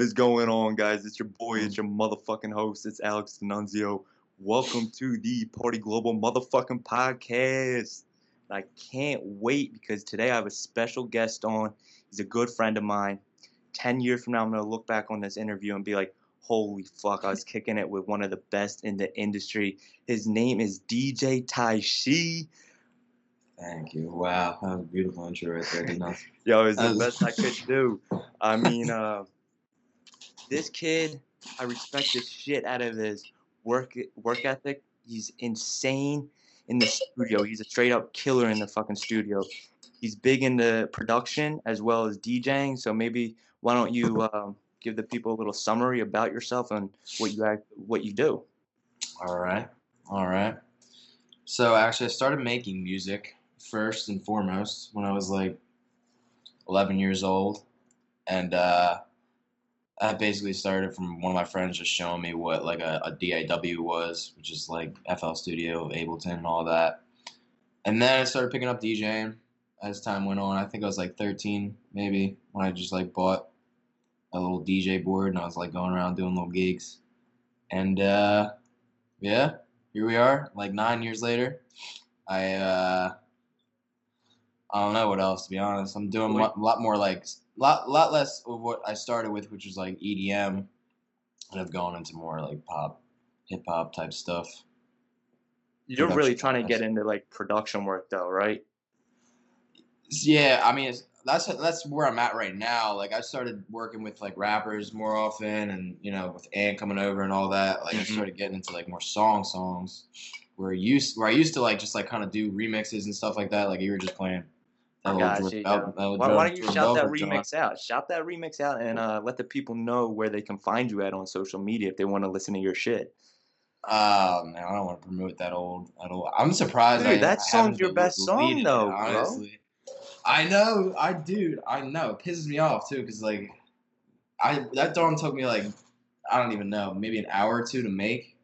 What is going on, guys? It's your boy, it's your motherfucking host, it's Alex D'Annunzio. Welcome to the Party Global motherfucking podcast. I can't wait because today I have a special guest on. He's a good friend of mine. 10 years from now, I'm going to look back on this interview and be like, holy fuck, I was kicking it with one of the best in the industry. His name is DJ Taishi. Thank you. Wow, that was a beautiful intro right there. Yo, it's the Uh, best I could do. I mean, uh, this kid, I respect the shit out of his work work ethic. He's insane in the studio. He's a straight up killer in the fucking studio. He's big into production as well as DJing. So maybe why don't you um, give the people a little summary about yourself and what you act, what you do? All right, all right. So actually, I started making music first and foremost when I was like 11 years old, and uh, I basically started from one of my friends just showing me what like a, a DAW was, which is like FL Studio, Ableton, and all that. And then I started picking up DJing as time went on. I think I was like 13 maybe when I just like bought a little DJ board and I was like going around doing little gigs. And uh, yeah, here we are, like nine years later. I uh, I don't know what else to be honest. I'm doing a lot more like lot lot less of what I started with, which was like EDM, and I've gone into more like pop, hip hop type stuff. You're really trying to get into like production work though, right? Yeah, I mean it's, that's that's where I'm at right now. Like I started working with like rappers more often, and you know with Ant coming over and all that. Like I Mhm. started getting into like more song songs, where I used where I used to like just like kind of do remixes and stuff like that. Like you were just playing. That little Gotcha, George yeah. Bel- that little Why, why don't you shout that remix out? Shout that remix out and uh, let the people know where they can find you at on social media if they want to listen to your shit. Oh man, I don't want to promote that old. That old. I'm surprised. Dude, I, that I song's your best song, it, though, bro. Honestly, I know. I dude, I know. It pisses me off too, because like, I that song took me like, I don't even know, maybe an hour or two to make,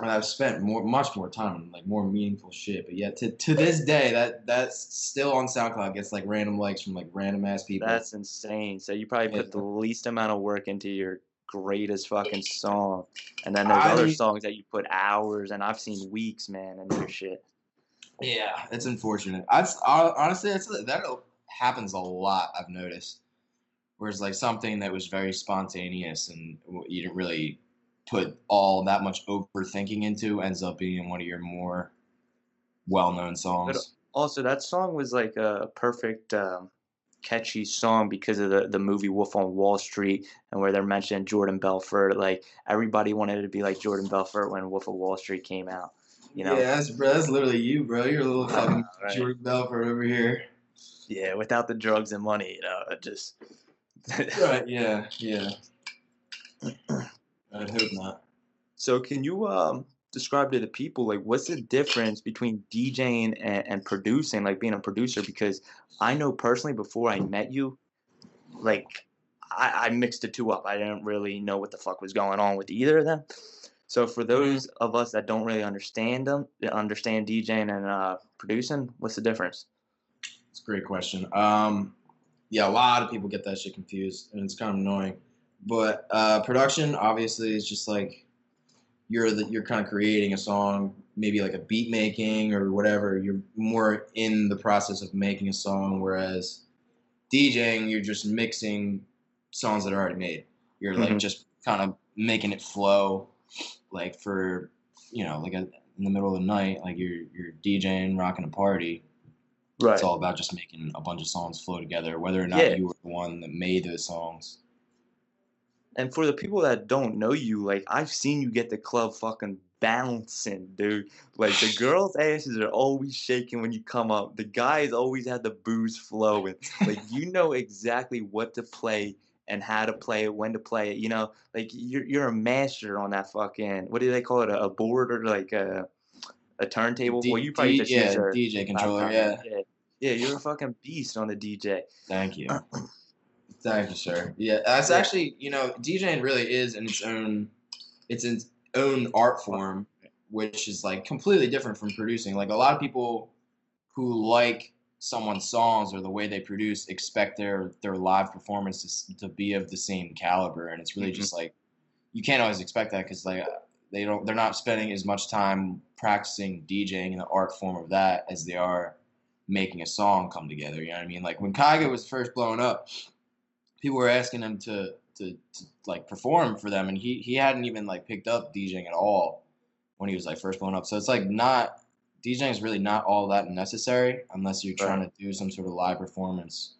and I've spent more, much more time on like more meaningful shit. But yet, to to this day, that that's still on SoundCloud gets like random likes from like random ass people. That's insane. So you probably put Yeah. the least amount of work into your greatest fucking song, and then there's other songs that you put hours, and I've seen weeks, man, and your shit. Yeah, it's unfortunate. That's hon- honestly that's, that happens a lot. I've noticed. Whereas like something that was very spontaneous and you didn't really put all that much overthinking into ends up being one of your more well-known songs. Also, that song was like a perfect, um, catchy song because of the, the movie Wolf on Wall Street and where they're mentioning Jordan Belfort. Like everybody wanted to be like Jordan Belfort when Wolf of Wall Street came out. You know, Yeah, that's bro. That's literally you, bro. You're a little fucking Right. Jordan Belfort over here. yeah, without the drugs and money, you know, just. Right? Yeah. Yeah. I'd hope not. So can you um describe to the people like what's the difference between DJing and, and producing, like being a producer? Because I know personally before I met you, like I, I mixed the two up. I didn't really know what the fuck was going on with either of them. So for those of us that don't really understand them, understand DJing and uh, producing, what's the difference? It's a great question. Um, yeah, a lot of people get that shit confused, and it's kind of annoying. But uh, production, obviously, is just like you're the, you're kind of creating a song, maybe like a beat making or whatever. You're more in the process of making a song, whereas DJing, you're just mixing songs that are already made. You're like Mhm. just kind of making it flow, like for you know, like a, in the middle of the night, like you're you're DJing, rocking a party. Right. It's all about just making a bunch of songs flow together, whether or not Yeah. you were the one that made those songs. And for the people that don't know you, like I've seen you get the club fucking bouncing, dude. Like the girls' asses are always shaking when you come up. The guys always have the booze flowing. Like you know exactly what to play and how to play it, when to play it. You know, like you're you're a master on that fucking what do they call it? A, a board or like a a turntable? D- well, you probably D- just yeah, use your DJ controller. Yeah, yeah. Yeah, you're a fucking beast on the DJ. thank you, thank you, sir. Yeah, that's actually you know DJing really is in its own, it's its own art form, which is like completely different from producing. Like a lot of people who like someone's songs or the way they produce expect their their live performance to, to be of the same caliber and it's really Mhm. just like you can't always expect that because like they don't they're not spending as much time practicing DJing and the art form of that as they are making a song come together you know what I mean like when Kygo was first blowing up people were asking him to to, to like perform for them and he he hadn't even like picked up DJing at all when he was like first blowing up so it's like not DJing is really not all that necessary unless you're trying to do some sort of live performance,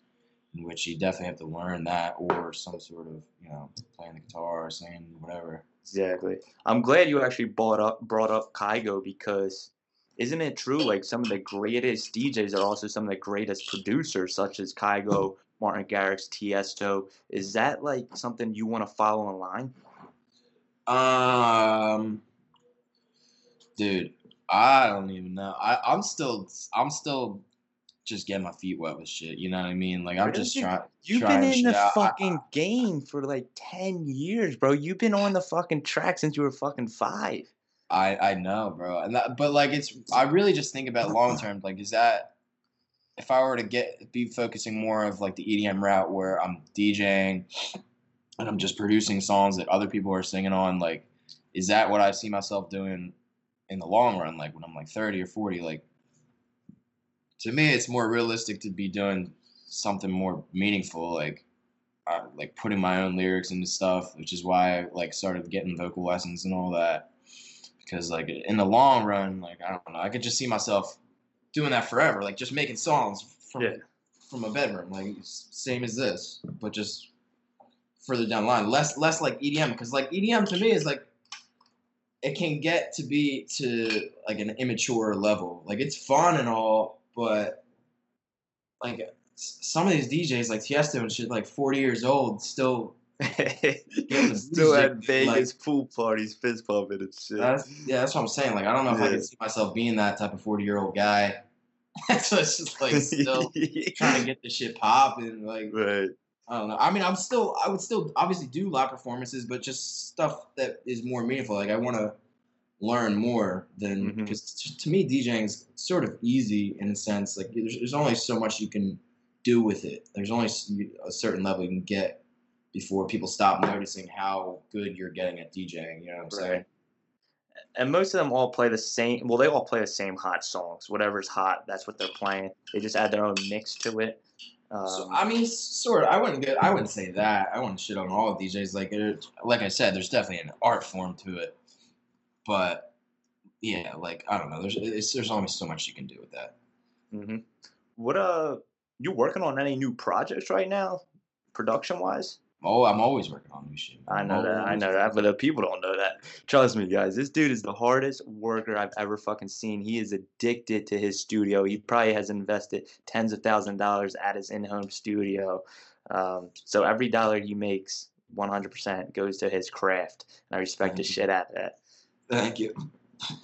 in which you definitely have to learn that or some sort of you know playing the guitar or singing whatever. Exactly. I'm glad you actually brought up brought up Kygo because isn't it true like some of the greatest DJs are also some of the greatest producers such as Kygo, Martin Garrix, Tiesto. Is that like something you want to follow in line? Um, dude, I don't even know. I I'm still I'm still just getting my feet wet with shit. You know what I mean? Like I'm just trying. You've trying been in the out. I- fucking game for like 10 years, bro. You've been on the fucking track since you were fucking 5. I I know, bro. And that, but like it's I really just think about long term. Like, is that if I were to get be focusing more of like the EDM route where I'm DJing and I'm just producing songs that other people are singing on, like, is that what I see myself doing in the long run? Like when I'm like 30 or 40, like to me, it's more realistic to be doing something more meaningful, like. Uh, like putting my own lyrics into stuff, which is why I like started getting vocal lessons and all that because like in the long run, like I don't know, I could just see myself doing that forever, like just making songs from Yeah. from a bedroom, like same as this, but just further down the line, less less like EDM, because like EDM to me is like it can get to be to like an immature level, like it's fun and all, but like some of these DJs like Tiesto and shit, like forty years old, still Still at Vegas pool parties, fist pumping and shit. That's yeah, that's what I'm saying. Like I don't know if I Yeah. can see myself being that type of forty year old guy. so it's just like still trying to get the shit popping. Like right. I don't know. I mean, I'm still I would still obviously do live performances, but just stuff that is more meaningful. Like I want to learn more than mm-hmm. because to me DJing is sort of easy in a sense. Like there's, there's only so much you can do with it. There's only a certain level you can get before people stop noticing how good you're getting at DJing. You know what I'm saying? And most of them all play the same. Well, they all play the same hot songs. Whatever's hot, that's what they're playing. They just add their own mix to it. Um, So I mean, sort of. I wouldn't get. I wouldn't say that. I wouldn't shit on all of DJs. Like, like I said, there's definitely an art form to it. But yeah, like I don't know. There's it's, there's only so much you can do with that. hmm What uh, you working on any new projects right now, production wise? Oh, I'm always working on new shit. I I'm know that. I know that, but the people don't know that. Trust me, guys. This dude is the hardest worker I've ever fucking seen. He is addicted to his studio. He probably has invested tens of thousand dollars at his in-home studio. Um, so every dollar he makes, 100% goes to his craft, and I respect the you. shit out of that. Thank you.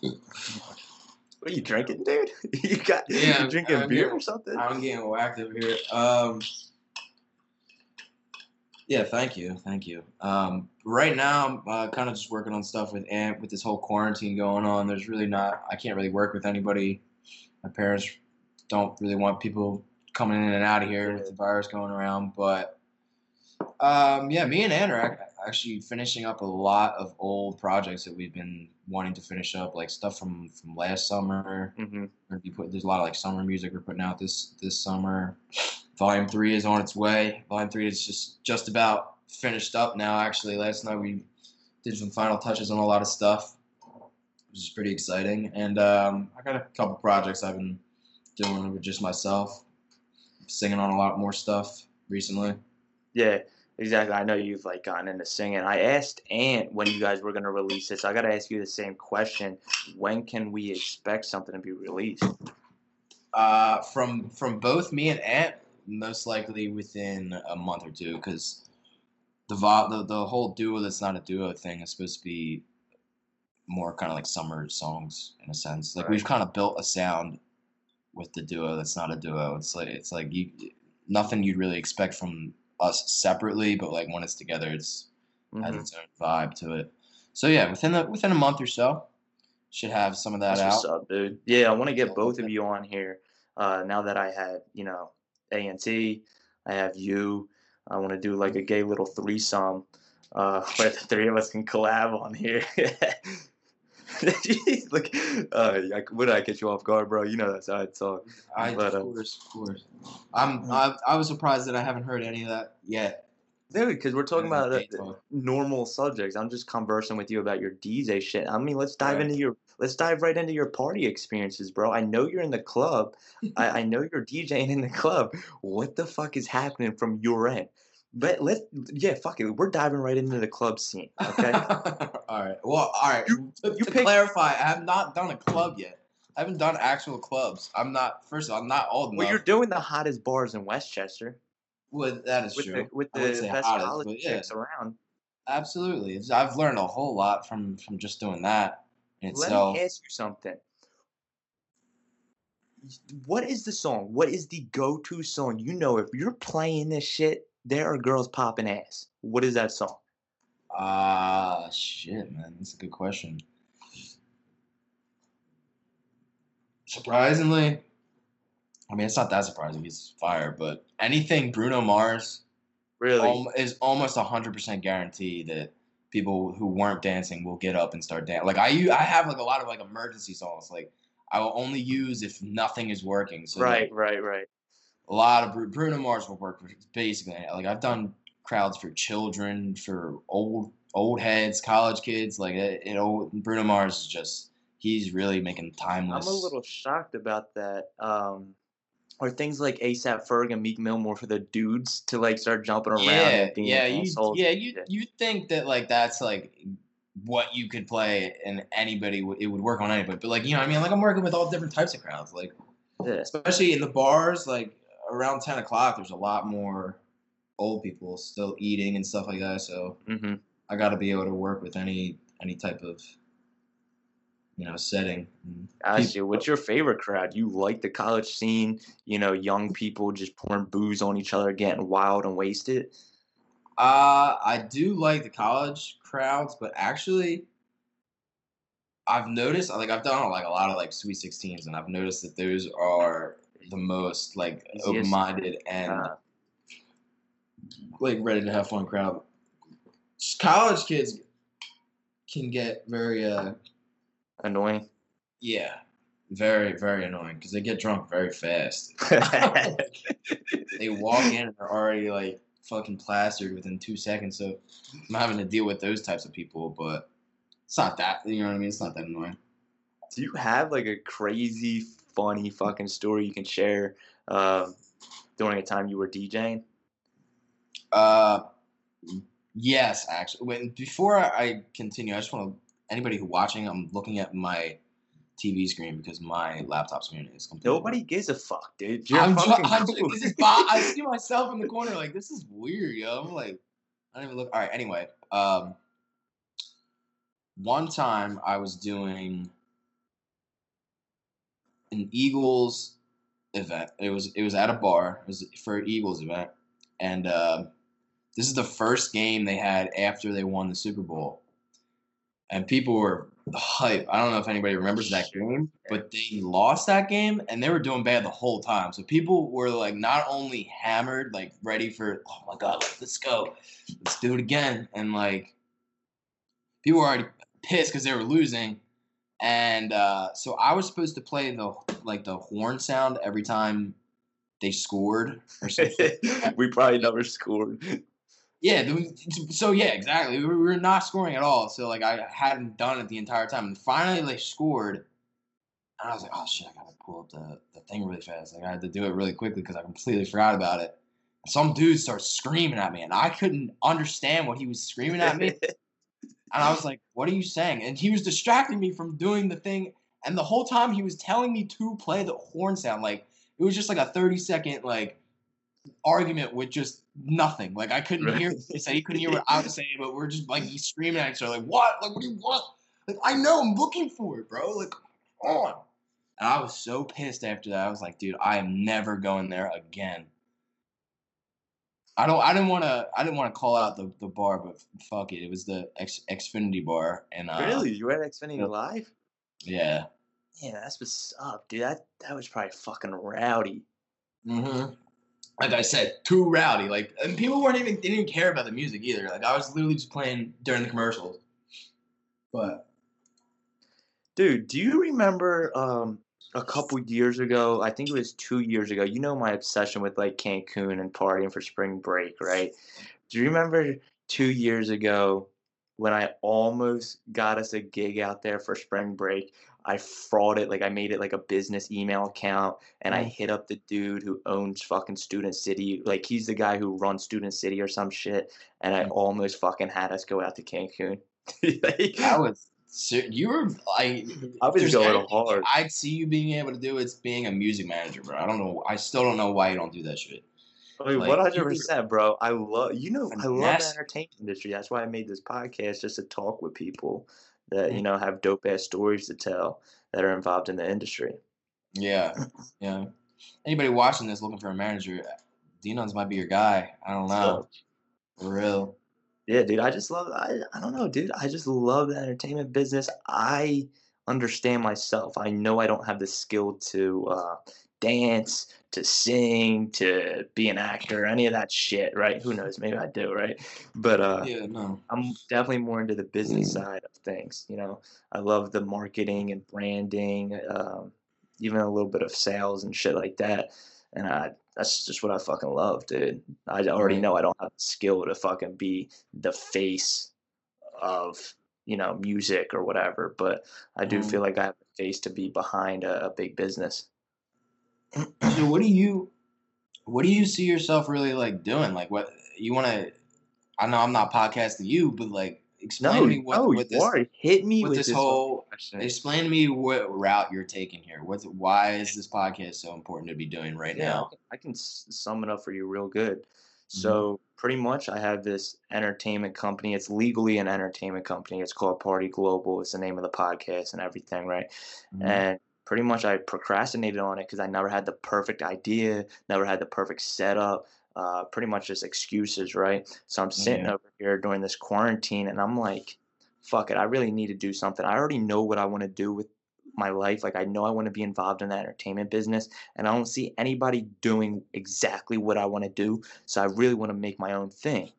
What are you drinking, dude? you got Yeah, you drinking I'm beer getting- or something? I'm getting whacked over here. Um, yeah, thank you, thank you. Um, right now, I'm uh, kind of just working on stuff with Ant with this whole quarantine going on. There's really not, I can't really work with anybody. My parents don't really want people coming in and out of here with the virus going around. But um, yeah, me and Ant are actually finishing up a lot of old projects that we've been wanting to finish up, like stuff from from last summer. hmm gonna put, there's a lot of like summer music we're putting out this this summer. Volume three is on its way. Volume three is just just about finished up now. Actually, last night we did some final touches on a lot of stuff, which is pretty exciting. And um, I got a couple projects I've been doing with just myself, singing on a lot more stuff recently. Yeah, exactly. I know you've like gotten into singing. I asked Ant when you guys were gonna release this. I gotta ask you the same question. When can we expect something to be released? Uh, from from both me and Ant, most likely within a month or two, because the, the the whole duo that's not a duo thing is supposed to be more kind of like summer songs in a sense. Like Right. we've kind of built a sound with the duo that's not a duo. It's like it's like you nothing you'd really expect from us separately, but like when it's together, it's has Mhm. its own vibe to it. So yeah, within the within a month or so, should have some of that That's out. what's up, dude. Yeah, I want to get both of you on here. uh, now that I had you know A and T, I have you. I want to do like a gay little threesome uh, where the three of us can collab on here. like, uh, I, what I get you off guard, bro? You know that's how it's all. I, But, uh, of course, of course. I'm. I, I was surprised that I haven't heard any of that yet. Dude, because we're talking about uh, normal subjects. I'm just conversing with you about your DJ shit. I mean, let's dive Right. into your let's dive right into your party experiences, bro. I know you're in the club. I, I know you're DJing in the club. What the fuck is happening from your end? But let's yeah, fuck it. We're diving right into the club scene. Okay. all right. Well, all right. You- to you to pick- clarify, I have not done a club yet. I haven't done actual clubs. I'm not. First of all, I'm not old enough. well, you're doing the hottest bars in Westchester Well, that is with true. the with the best hottest, college yeah. chicks around. Absolutely. I've learned a whole lot from from just doing that in Let itself. me ask you something. What is the song? What is the go-to song? You know, if you're playing this shit, there are girls popping ass. What is that song? Ah, shit, man. That's a good question. Surprisingly, I mean, it's not that surprising. He's fire, but anything Bruno Mars Really? al- is almost hundred percent guarantee that people who weren't dancing will get up and start dancing. Like I, I have like a lot of like emergency songs. Like I will only use if nothing is working. So like, right, right, right. a lot of Bru- Bruno Mars will work for basically like I've done crowds for children, for old old heads, college kids. Like it, it Bruno Mars is just he's really making timeless. I'm a little shocked about that. Um, or things like ASAP Ferg and Meek Mill more for the dudes to like start jumping around yeah, yeah, you, assholes. yeah. You you think that like that's like what you could play and anybody would it would work on anybody. But like you know what I mean like I'm working with all different types of crowds. Like Yeah. especially in the bars like around ten o'clock there's a lot more old people still eating and stuff like that. So hmm I got to be able to work with any any type of you know setting. Ask you, what's your favorite crowd? You like the college scene? You know, young people just pouring booze on each other, getting wild and wasted. Uh, I do like the college crowds, but actually, I've noticed like I've done like a lot of like Sweet Sixteens, and I've noticed that those are the most like open minded and Uh, like ready to have fun crowd. College kids can get very uh annoying. yeah very very annoying because they get drunk very fast. they walk in and they're already like fucking plastered within two seconds. So I'm having to deal with those types of people, but it's not that you know what I mean. It's not that annoying. Do you have like a crazy, funny fucking story you can share uh, during a time you were DJing? Uh, yes, actually. When before I continue, I just want to anybody who watching, I'm looking at my TV screen because my laptop screen is completely. Nobody gives a fuck, dude. You're I'm, ju- fucking I'm cool. this is bo- I see myself in the corner like this is weird, yo. I'm like, I don't even look. All right, anyway, um, one time I was doing an Eagles event. It was it was at a bar. It was for an Eagles event, and um this is the first game they had after they won the Super Bowl, and people were hype. I don't know if anybody remembers that game, but they lost that game and they were doing bad the whole time. So people were like not only hammered, like ready for oh my god, let's go, let's do it again, and like people were already pissed because they were losing. And uh, so I was supposed to play the like the horn sound every time they scored or something. we probably never scored. Yeah, so yeah, exactly. We were, we were not scoring at all. So like I hadn't done it the entire time, and finally they scored, and I was like, oh shit, I gotta pull up the, the thing really fast. Like I had to do it really quickly because I completely forgot about it. Some dude starts screaming at me, and I couldn't understand what he was screaming at me. And I was like, "What are you saying?" And he was distracting me from doing the thing. And the whole time he was telling me to play the horn sound. Like it was just like a thirty second like argument with just nothing. Like I couldn't hear. Right. He said he couldn't hear what I was saying, but we're just like he's screaming at each other. Like what? Like what do you want? Like I know I'm looking for it, bro. Like on. And I was so pissed after that. I was like, dude, I am never going there again. I don't. I didn't want to. I didn't want to call out the, the bar, but fuck it. It was the X, Xfinity bar, and uh, really? You were at Xfinity. Live? yeah, Yeah, that's what's up, dude. That that was probably fucking rowdy. Mm-hmm. Like I said, too rowdy. Like, and people weren't even they didn't care about the music either. Like, I was literally just playing during the commercials. But Dude, do you remember um a couple years ago? I think it was two years ago. You know my obsession with like Cancun and partying for spring break, right? Do you remember two years ago when I almost got us a gig out there for spring break? I frauded, it like I made it like a business email account, and I Mm. hit up the dude who owns fucking Student City. Like he's the guy who runs Student City or some shit, and I Mm. almost fucking had us go out to Cancun. Like, I was you were like I if was going hard. I'd see you being able to do it's being a music manager, bro. I don't know. I still don't know why you don't do that shit. I one hundred percent, bro. I love you know I love the entertainment industry. That's why I made this podcast just to talk with people that you know have dope ass stories to tell that are involved in the industry. Yeah, yeah. Anybody watching this looking for a manager, Dino's might be your guy. I don't know. For real. yeah, dude, I just love I I don't know, dude. I just love the entertainment business. I understand myself. I know I don't have the skill to uh, dance, to sing, to be an actor, any of that shit, right? Who knows? Maybe I do, right? But uh, Yeah, no. I'm definitely more into the business Mm. side of things. You know, I love the marketing and branding, um, even a little bit of sales and shit like that. And I, that's just what I fucking love, dude. I already know I don't have the skill to fucking be the face of, you know, music or whatever, but I do Mm. feel like I have the face to be behind a, a big business. So what do you what do you see yourself really like doing? Like what you wanna I know I'm not podcasting you, but like explain No, to me what, no, what this are. Hit me with with this whole question. explain to me what route you're taking here. What's why is this podcast so important to be doing right Yeah, I now? can, I can sum it up for you real good. Mm-hmm. So pretty much, I have this entertainment company. It's legally an entertainment company. It's called Party Global. It's the name of the podcast and everything, right? Mhm. And pretty much, I procrastinated on it because I never had the perfect idea, never had the perfect setup. Uh, pretty much just excuses, right? So I'm sitting Yeah. over here during this quarantine, and I'm like, "Fuck it! I really need to do something. I already know what I want to do with my life. Like I know I want to be involved in the entertainment business, and I don't see anybody doing exactly what I want to do. So I really want to make my own thing.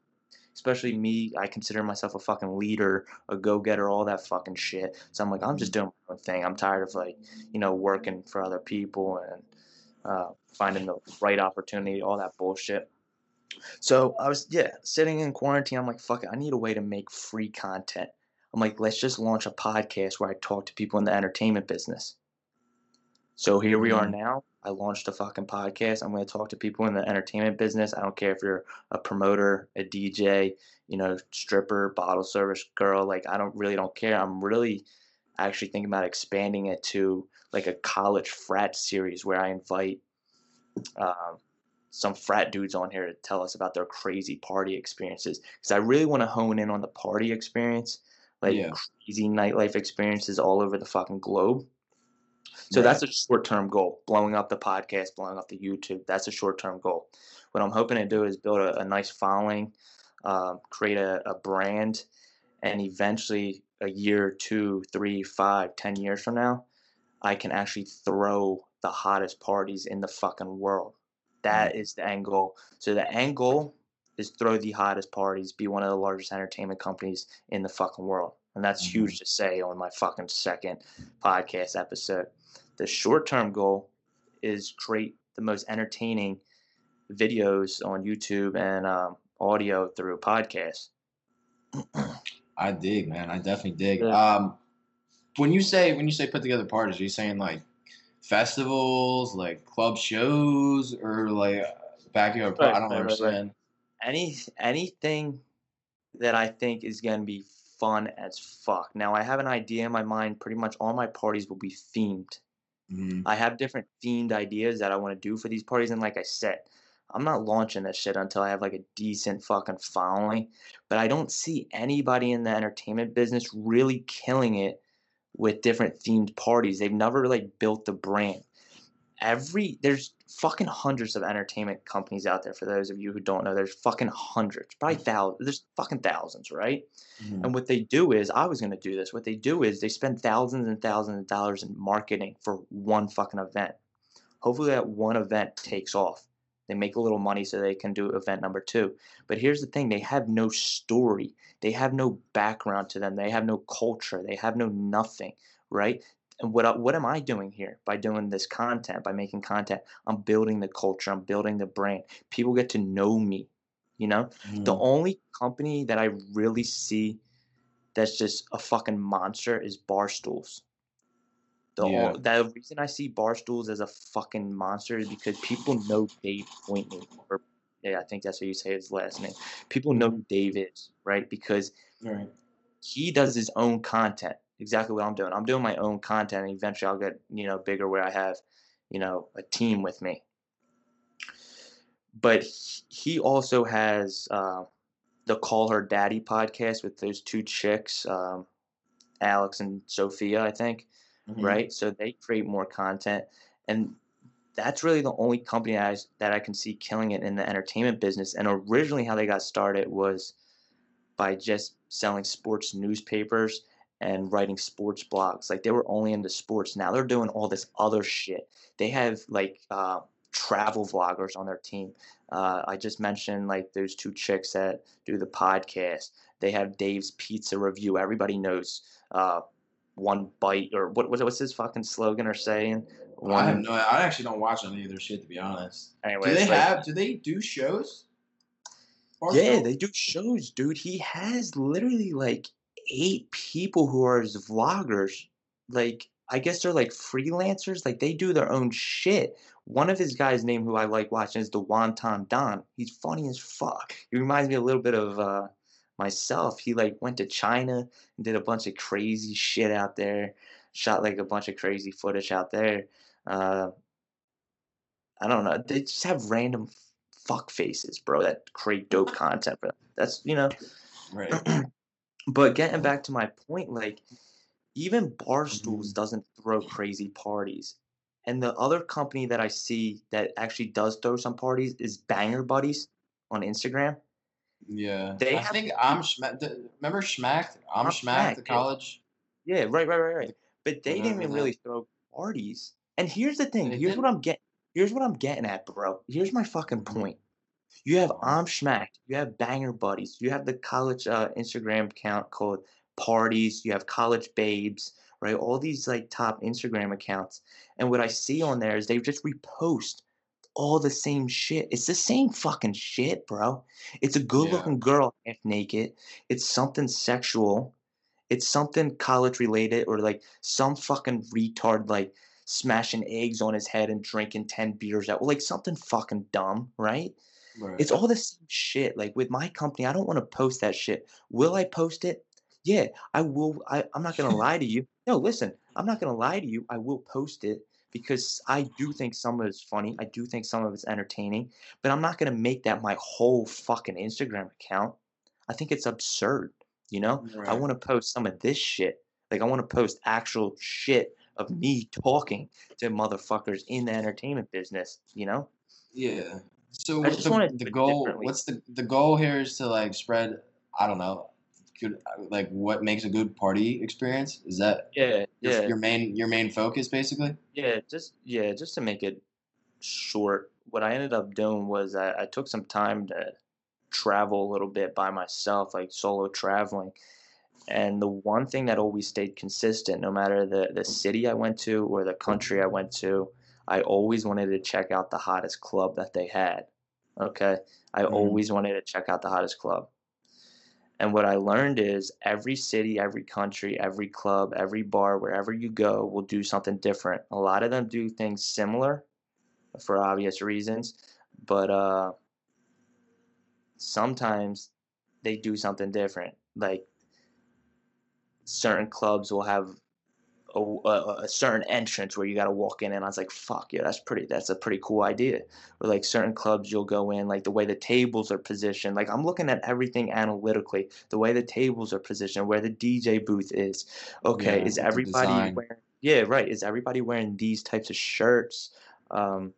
Especially me, I consider myself a fucking leader, a go-getter, all that fucking shit. So I'm like, I'm just doing my own thing. I'm tired of like, you know, working for other people and uh, finding the right opportunity, all that bullshit. So I was, yeah, sitting in quarantine. I'm like, fuck it, I need a way to make free content. I'm like, let's just launch a podcast where I talk to people in the entertainment business. So here we are Mhm. now. I launched a fucking podcast. I'm going to talk to people in the entertainment business. I don't care if you're a promoter, a DJ, you know, stripper, bottle service girl. Like, I don't really don't care. I'm really actually thinking about expanding it to like a college frat series where I invite um, some frat dudes on here to tell us about their crazy party experiences. Because I really want to hone in on the party experience, like Yeah. crazy nightlife experiences all over the fucking globe. So Right. that's a short term goal. Blowing up the podcast, blowing up the YouTube. That's a short term goal. What I'm hoping to do is build a, a nice following, um, create a, a brand, and eventually, a year, two, three, five, ten years from now, I can actually throw the hottest parties in the fucking world. That is the end goal. So the end goal is throw the hottest parties, be one of the largest entertainment companies in the fucking world. And that's Mhm. huge to say on my fucking second podcast episode. The short term goal is create the most entertaining videos on YouTube and um, audio through podcasts. I dig, man. I definitely dig. Yeah. Um, when you say when you say put together parties, are you saying like festivals, like club shows, or like backyard? Right, I don't right, right, right. understand. any anything that I think is gonna be fun as fuck. Now I have an idea in my mind. Pretty much all my parties will be themed. Mhm. I have different themed ideas that I want to do for these parties, and like I said, I'm not launching this shit until I have like a decent fucking following. But I don't see anybody in the entertainment business really killing it with different themed parties. They've never like built the brand. Every there's fucking hundreds of entertainment companies out there. For those of you who don't know, there's fucking hundreds, probably thousands. There's fucking thousands, right? Mhm. And what they do is, I was gonna do this. What they do is they spend thousands and thousands of dollars in marketing for one fucking event. Hopefully that one event takes off. They make a little money so they can do event number two. But here's the thing: they have no story. They have no background to them. They have no culture. They have no nothing, right? And what what am I doing here by doing this content? By making content, I'm building the culture. I'm building the brand. People get to know me. You know, the Mhm. only company that I really see that's just a fucking monster is Barstools. The Yeah. o- the reason I see Barstools as a fucking monster is because people know Dave Pointley, or yeah, I think that's how you say his last name. People know who Dave is, right? Because Right. he does his own content. Exactly what I'm doing. I'm doing my own content, and eventually I'll get you know bigger where I have, you know, a team with me. But he also has uh, the Call Her Daddy podcast with those two chicks, um, Alex and Sofia, I think, Mhm. right? So they create more content, and that's really the only company I, that I can see killing it in the entertainment business. And originally, how they got started was by just selling sports newspapers and writing sports blogs. Like they were only into sports. Now they're doing all this other shit. They have like uh, travel vloggers on their team. Uh, I just mentioned like those two chicks that do the podcast. They have Dave's Pizza Review. Everybody knows uh, one bite or what was what's his fucking slogan or saying? I have no. I actually don't watch any of their shit to be honest. Anyway, do they like- have? Do they do shows? Yeah, Barstool? they do shows, dude. He has literally like eight people who are his vloggers. Like, I guess they're like freelancers. Like, they do their own shit. One of his guys' name who I like watching is the Wonton Don. He's funny as fuck. He reminds me a little bit of uh, myself. He like went to China and did a bunch of crazy shit out there. Shot like a bunch of crazy footage out there. Uh, I don't know. They just have random fuck faces, bro, that create dope content for them. That's you know. Right. But getting back to my point, like even Barstools Mhm. doesn't throw crazy parties. And the other company that I see that actually does throw some parties is Banger Buddies on Instagram. Yeah. They I have- think I'm. Remember Shmack? I'm I'm Shmack, Shmack, the college. Yeah, right, right, right, right. But they didn't even really throw parties. And here's the thing. Here's what? I'm getting. Here's what I'm getting at, bro. Here's my fucking point. You have. I'm Shmacked. You have Banger Buddies. You have the college uh, Instagram account called Parties. You have College Babes, right? All these like top Instagram accounts. And what I see on there is they just repost all the same shit. It's the same fucking shit, bro. It's a good looking girl half naked. It's something sexual. It's something college related or like some fucking retard like smashing eggs on his head and drinking 10 beers out. Like something fucking dumb, right? Right. It's all the same shit. Like with my company, I don't want to post that shit. Will I post it? Yeah, I will. I, I'm not gonna lie to you. No, listen, I'm not gonna lie to you. I will post it because I do think some of it's funny. I do think some of it's entertaining, but I'm not gonna make that my whole fucking Instagram account. I think it's absurd. You know, I want to post some of this shit. Like I want to post actual shit of me talking to motherfuckers in the entertainment business. You know. Yeah. So I just the, wanna the goal? What's the the goal here? Is to like spread. I don't know. Good. Like what makes a good party experience? Is that Yeah, your, yeah. your main your main focus basically? Yeah, just yeah, just to make it short, what I ended up doing was I, I took some time to travel a little bit by myself, like solo traveling. And the one thing that always stayed consistent, no matter the, the city I went to or the country I went to, I always wanted to check out the hottest club that they had. Okay. I Mhm. always wanted to check out the hottest club. And what I learned is every city, every country, every club, every bar, wherever you go, will do something different. A lot of them do things similar for obvious reasons, but uh, sometimes they do something different. Like certain clubs will have a, a, a certain entrance where you got to walk in, and I was like, "Fuck yeah, that's pretty. That's a pretty cool idea." Or like certain clubs, you'll go in, like the way the tables are positioned. Like I'm looking at everything analytically, the way the tables are positioned, where the DJ booth is. Okay, Yeah, is everybody wearing? Yeah, right. Is everybody wearing these types of shirts? Um,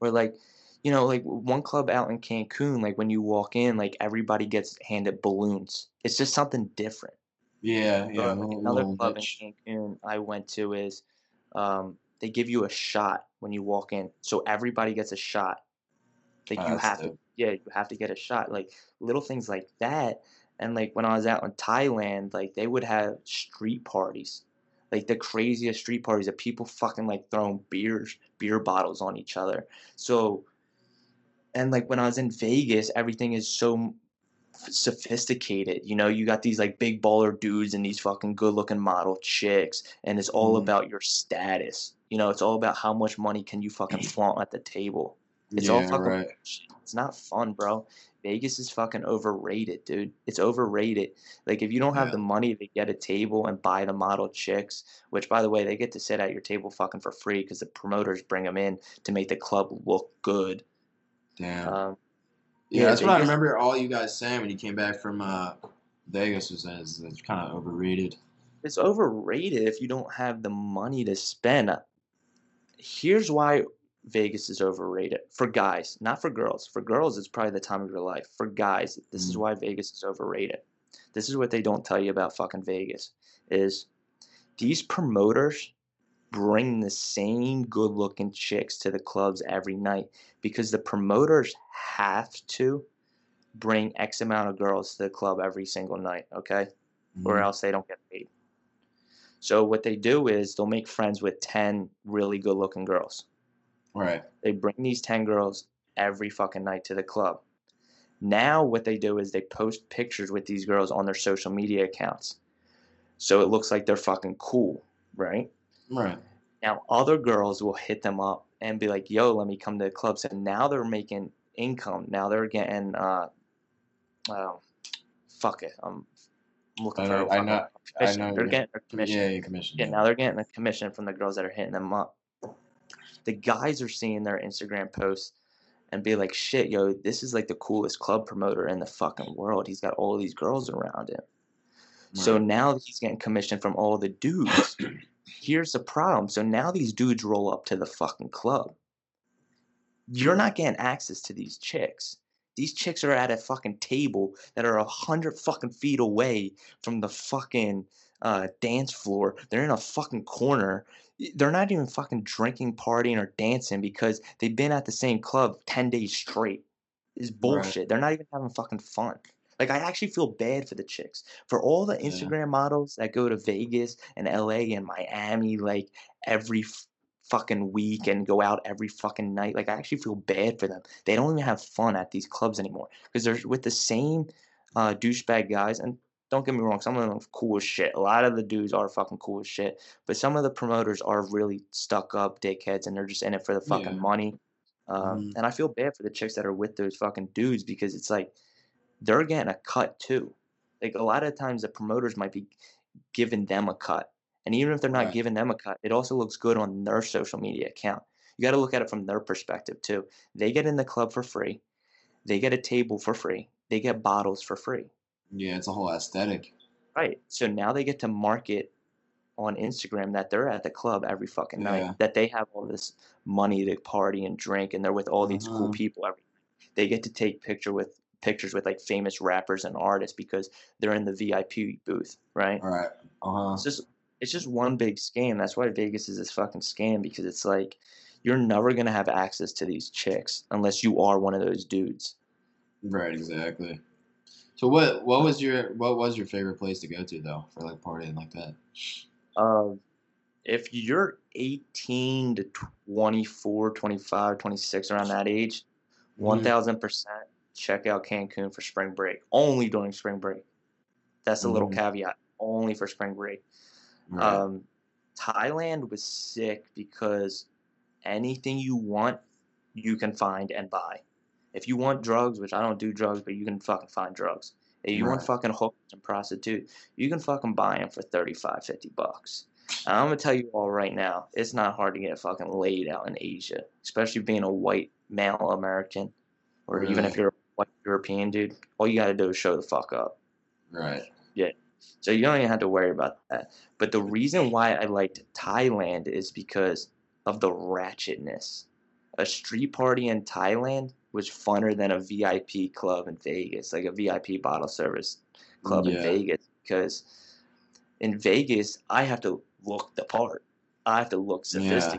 or like, you know, like one club out in Cancun, like when you walk in, like everybody gets handed balloons. It's just something different. Yeah, yeah, a like little, another little club in Cancun I went to is um, they give you a shot when you walk in, so everybody gets a shot. Like Oh, you have to, yeah, you have to get a shot. Like little things like that. And like when I was out in Thailand, like they would have street parties, like the craziest street parties of people fucking like throwing beers, beer bottles on each other. So, and like when I was in Vegas, everything is so sophisticated. You know, you got these like big baller dudes and these fucking good looking model chicks, and it's all Mhm. about your status. You know, it's all about how much money can you fucking flaunt at the table. It's all fucking right. It's not fun, bro. Vegas is fucking overrated, dude. It's overrated. Like if you don't have Yeah. the money to get a table and buy the model chicks, which by the way, they get to sit at your table fucking for free because the promoters bring them in to make the club look good. Damn. Um, Yeah, that's what I remember all you guys saying when you came back from uh, Vegas was that it's, it's kind of overrated. it's overrated if you don't have the money to spend. Here's why Vegas is overrated for guys, not for girls. For girls, it's probably the time of your life. For guys, this is Mm. why Vegas is overrated. This is what they don't tell you about fucking Vegas is these promoters bring the same good-looking chicks to the clubs every night because the promoters have to bring X amount of girls to the club every single night, okay? or Mhm. else they don't get paid. So what they do is they'll make friends with 10 really good looking girls. Right. They bring these 10 girls every fucking night to the club. Now what they do is they post pictures with these girls on their social media accounts. So it looks like they're fucking cool, right? Right. Now other girls will hit them up and be like, "Yo, let me come to the club." So now they're making income. Now they're getting uh, uh fuck it. I'm looking I for a know. I fucking know. I know. They're getting a commission. Yeah, commission. Yeah, now they're getting a commission from the girls that are hitting them up. The guys are seeing their Instagram posts and be like, shit, yo, this is like the coolest club promoter in the fucking world. He's got all these girls around him. So now he's getting commission from all the dudes. Here's the problem. So now these dudes roll up to the fucking club. You're not getting access to these chicks. These chicks are at a fucking table that are a hundred fucking feet away from the fucking uh, dance floor. They're in a fucking corner. They're not even fucking drinking, partying, or dancing because they've been at the same club 10 days straight. It's bullshit. They're not even having fucking fun. Like, I actually feel bad for the chicks. For all the Yeah. Instagram models that go to Vegas and LA and Miami, like, every f- fucking week and go out every fucking night. Like, I actually feel bad for them. They don't even have fun at these clubs anymore because they're with the same uh, douchebag guys. And don't get me wrong, some of them are cool as shit. A lot of the dudes are fucking cool as shit, but some of the promoters are really stuck up dickheads and they're just in it for the fucking Yeah. money. Um, Mhm. And I feel bad for the chicks that are with those fucking dudes because it's like they're getting a cut too. Like a lot of times the promoters might be giving them a cut. And even if they're not Right. giving them a cut, it also looks good on their social media account. You got to look at it from their perspective too. They get in the club for free. They get a table for free. They get bottles for free. Yeah, it's a whole aesthetic. Right. So now they get to market on Instagram that they're at the club every fucking Yeah. night, that they have all this money to party and drink and they're with all these cool Uh-huh. people every they get to take picture with pictures with like famous rappers and artists because they're in the VIP booth, right? All right. Uh huh. It's just it's just one big scam. That's why Vegas is this fucking scam because it's like you're never gonna have access to these chicks unless you are one of those dudes. Right. Exactly. So what what was your what was your favorite place to go to though for like partying like that? Um, if you're 18 to 24, 25, 26, around that age, Mhm. 1000% check out Cancun for spring break. Only during spring break. That's a little Mhm. caveat. Only for spring break. Right. Um, Thailand was sick because anything you want, you can find and buy. If you want drugs, which I don't do drugs, but you can fucking find drugs. If you want fucking hookers and prostitutes, you can fucking buy them for 35, 50 bucks. And I'm gonna tell you all right now, it's not hard to get fucking laid out in Asia, especially being a white male American, or even if you're a white European dude. All you gotta do is show the fuck up. right. Yeah. So you don't even have to worry about that. But the reason why I liked Thailand is because of the ratchetness. A street party in Thailand was funner than a VIP club in Vegas, like a VIP bottle service club in Vegas, because in Vegas I have to look the part. I have to look Yeah.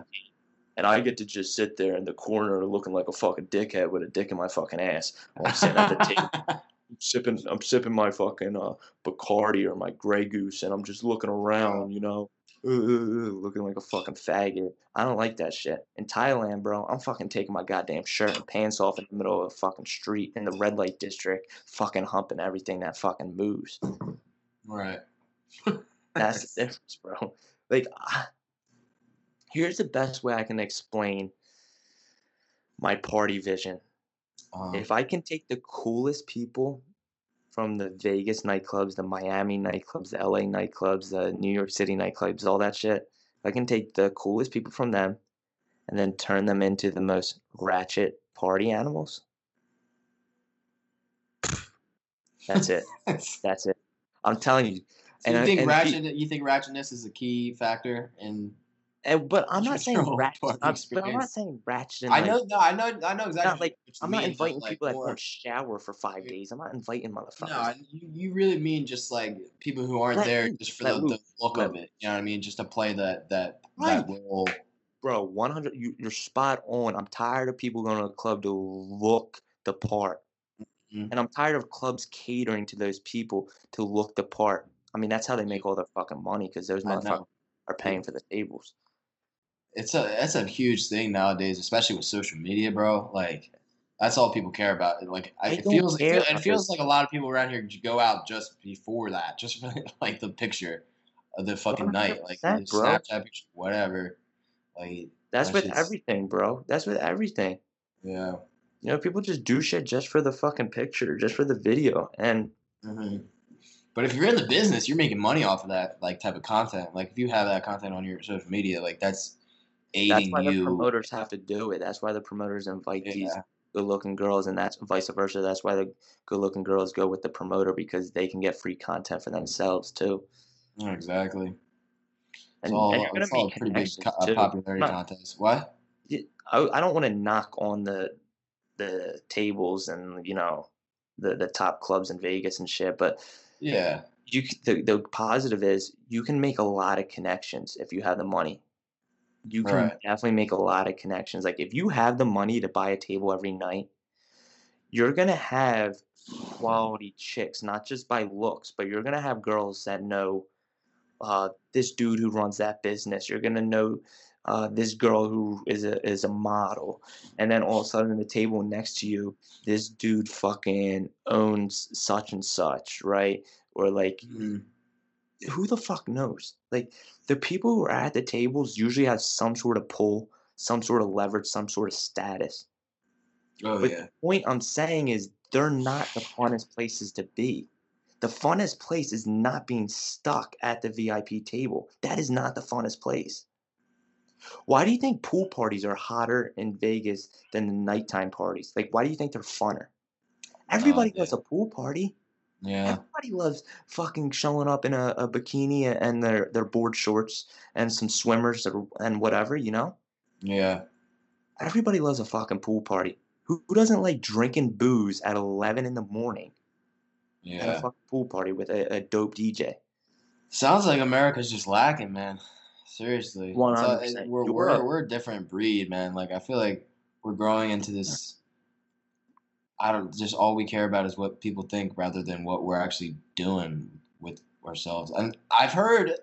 And I get to just sit there in the corner looking like a fucking dickhead with a dick in my fucking ass while I'm sitting at the table I'm sipping I'm sipping my fucking uh Bacardi or my Grey Goose and I'm just looking around, you know, looking like a fucking faggot. I don't like that shit. In Thailand, bro, I'm fucking taking my goddamn shirt and pants off in the middle of a fucking street in the red light district, fucking humping everything that fucking moves. Right. That's the difference, bro. Like, I, here's the best way I can explain my party vision. Um, if I can take the coolest people from the Vegas nightclubs, the Miami nightclubs, the LA nightclubs, the New York City nightclubs, all that shit, if I can take the coolest people from them and then turn them into the most ratchet party animals. That's it. That's it. I'm telling you. So you I- think ratchet? pe- you think ratchetness is a key factor in? And, but I'm not saying ratchet. I'm, but I'm not saying ratchet. I like- know, no, I know, I know exactly. not like I'm not inviting like, people that won't shower for five days. I'm not inviting motherfuckers. No, you, you really mean just like people who aren't there just for the, the look of it. You know what I mean? Just to play that that Right. that role. bro 100 you, you're spot on i'm tired of people going to the club to look the part Mhm. and i'm tired of clubs catering to those people to look the part i mean that's how they make all their fucking money because those motherfuckers are paying for the tables It's a that's a huge thing nowadays, especially with social media, bro. Like that's all people care about. Like I, it feels it, feel, it feels like a lot of people around here go out just before that, just for like the picture of the fucking night, like the 100%, bro. Snapchat picture, whatever. Like that's That with shit's- everything bro that's with everything yeah. you know people just do shit just for the fucking picture just for the video and hmm But if you're in the business, you're making money off of that like type of content. Like if you have that content on your social media, like that's that's aiding why the you. promoters have to do it that's why the promoters invite these good looking girls and that's vice versa that's why the good looking girls go with the promoter because they can get free content for themselves too Yeah, exactly. It's and, all, and it's all a pretty big co- uh, popularity Not- contest. What? I don't want to knock on the the tables and you know the the top clubs in Vegas and shit, but Yeah. you the the positive is you can make a lot of connections if you have the money. You can Right. definitely make a lot of connections. Like if you have the money to buy a table every night, you're gonna have quality chicks, not just by looks, but you're gonna have girls that know uh, this dude who runs that business. You're gonna know uh, this girl who is a is a model, and then all of a sudden, the table next to you, this dude fucking owns such and such, right? Or like, Mhm. Who the fuck knows? Like, the people who are at the tables usually have some sort of pull, some sort of leverage, some sort of status. Oh But yeah. the point I'm saying is they're not the funnest places to be. The funnest place is not being stuck at the VIP table. That is not the funnest place. Why do you think pool parties are hotter in Vegas than the nighttime parties? Like, why do you think they're funner? Oh, Everybody yeah. loves a pool party. Yeah. Everybody loves fucking showing up in a, a bikini and their, their board shorts and some swimmers or, and whatever, you know? Yeah. Everybody loves a fucking pool party. Who, who doesn't like drinking booze at 11 in the morning Yeah. at a fucking pool party with a, a dope DJ? Sounds like America's just lacking, man. Seriously. Uh, 100%. it- We're, we're, we're a different breed, man. Like I feel like we're growing into this I don't just all we care about is what people think rather than what we're actually doing with ourselves. And I've heard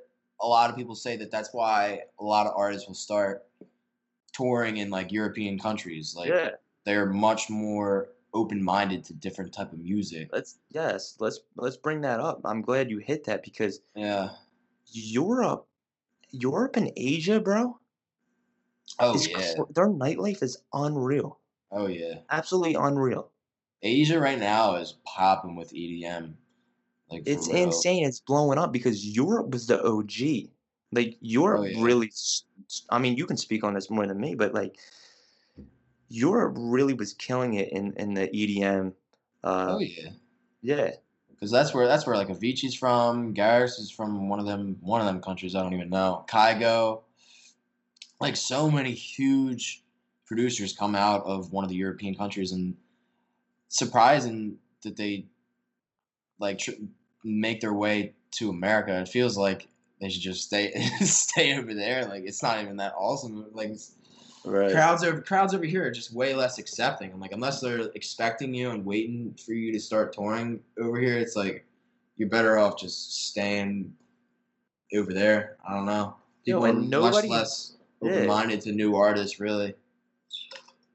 a lot of people say that that's why a lot of artists will start touring in like European countries. Like yeah, they're much more open-minded to different type of music. let's yes, let's let's bring that up. I'm glad you hit that because Yeah. Europe, Europe and Asia, bro, Oh yeah. cr- their nightlife is unreal, Oh yeah. absolutely unreal. Asia right now is popping with EDM. Like It's real. insane. It's blowing up because Europe was the OG. Like Europe Oh, yeah. really. I mean, you can speak on this more than me, but like Europe really was killing it in in the EDM. Uh, Oh yeah. yeah, Because that's where that's where like Avicii's from. Garrix is from one of them one of them countries I don't even know. Kygo. like so many huge producers come out of one of the European countries, and surprising that they like tr- make their way to America. It feels like they should just stay stay over there. Like it's not even that awesome. Like Right. crowds over crowds over here are just way less accepting. I'm like, unless they're expecting you and waiting for you to start touring over here, it's like you're better off just staying over there. I don't know. Yo, People and are nobody- much less open minded to new artists, really.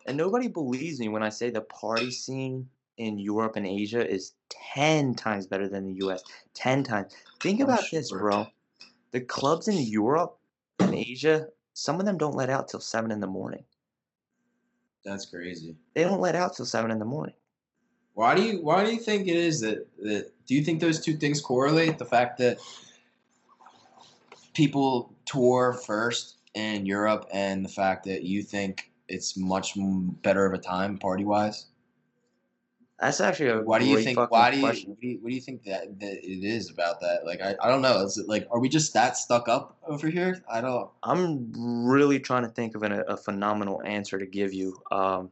And nobody believes me when I say the party scene in Europe and Asia is 10 times better than the US. 10 times. Think I'm about this, bro. The clubs in Europe and Asia, some of them don't let out till 7 in the morning. That's crazy. They don't let out till 7 in the morning. Why do you why do you think it is that that do you think those two things correlate? The fact that people tour first in Europe and the fact that you think it's much better of a time party wise? That's actually a Why do you think why do you, what do you what do you think that, that it is about that? Like I, I don't know. Is it like are we just that stuck up over here? I don't I'm really trying to think of an, a phenomenal answer to give you. Um,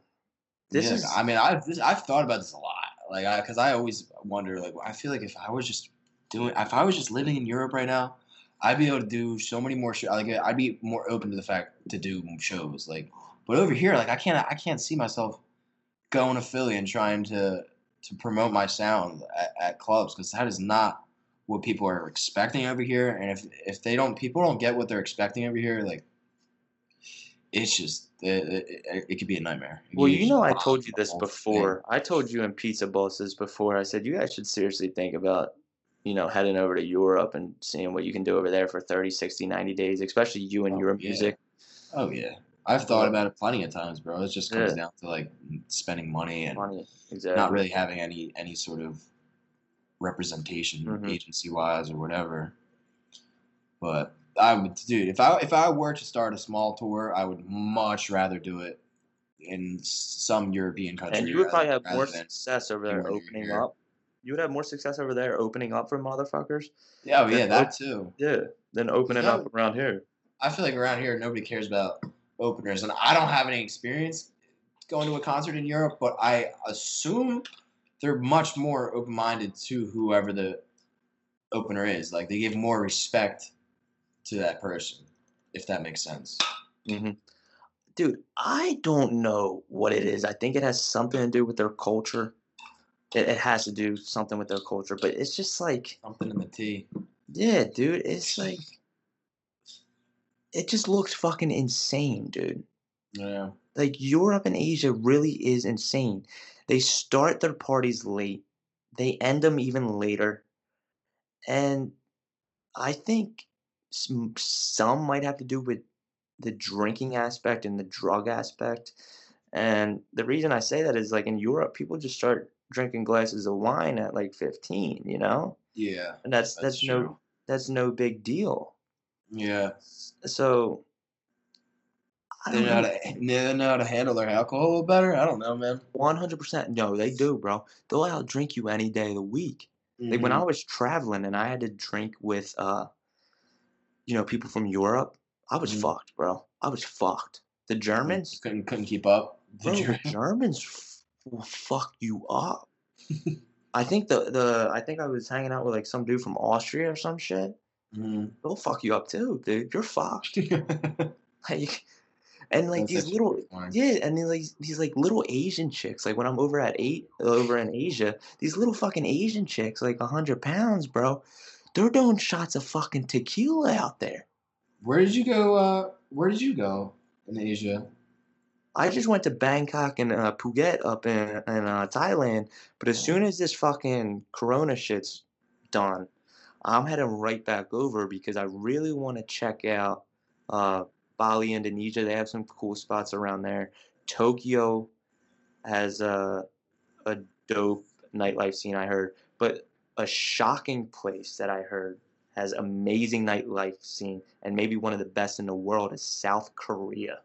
this Yeah, is I mean, I've this, I've thought about this a lot. Like, I because I always wonder. Like, I feel like if I was just doing, if I was just living in Europe right now, I'd be able to do so many more shows. Like, I'd be more open to the fact to do shows. Like, but over here, like, I can't, I can't see myself going to Philly and trying to to promote my sound at, at clubs because that is not what people are expecting over here. And if if they don't, people don't get what they're expecting over here. Like, it's just it, it, it could be a nightmare. Well, you know, I told you this whole thing. before. I told you in pizza bosses before. I said you guys should seriously think about, you know, heading over to Europe and seeing what you can do over there for 30, 60, 90 days, especially you and Oh, your yeah. music. Oh yeah, I've thought about it plenty of times, bro. It just comes Yeah. down to like spending money and Money, exactly. not really having any any sort of representation Mhm. agency wise or whatever. But I would, dude, if I if I were to start a small tour, I would much rather do it in some European country. And you would probably have more success over there opening here. up. You would have more success over there opening up for motherfuckers. Yeah, oh, yeah, that too. Yeah, than opening up around here. I feel like around here nobody cares about openers, and I don't have any experience going to a concert in Europe, but I assume they're much more open minded to whoever the opener is. Like they give more respect to that person, if that makes sense. hmm Dude, I don't know what it is. I think it has something to do with their culture. It, it has to do something with their culture, but it's just like, Something in the tea. yeah, dude, it's like, it just looks fucking insane, dude. Yeah. Like Europe and Asia really is insane. They start their parties late, they end them even later, and I think some, some might have to do with the drinking aspect and the drug aspect. And the reason I say that is like in Europe, people just start drinking glasses of wine at like 15, you know? Yeah. And that's That's, that's, no that's no big deal. Yeah. So They know, how to, they know how to handle their alcohol better. I don't know, man. One hundred percent. No, they do, bro. They'll outdrink you any day of the week. Like when I Mhm. was traveling and I had to drink with uh you know, people from Europe, I was Mhm. fucked, bro. I was fucked. The Germans, couldn't couldn't keep up. bro, the Germans f- will fuck you up. I think the the I think I was hanging out with like some dude from Austria or some shit. Mhm. They'll fuck you up too, dude. You're fucked. Like, and like That's these little yeah, and then like these like little Asian chicks. Like when I'm over at eight over in Asia, these little fucking Asian chicks, like a hundred pounds, bro. They're doing shots of fucking tequila out there. Where did you go? Uh, where did you go in Asia? I just went to Bangkok and uh, Phuket up in in uh, Thailand, but as soon as this fucking Corona shit's done, I'm heading right back over because I really want to check out uh, Bali, Indonesia. They have some cool spots around there. Tokyo has a a dope nightlife scene I heard, but a shocking place that I heard has amazing nightlife scene and maybe one of the best in the world is South Korea.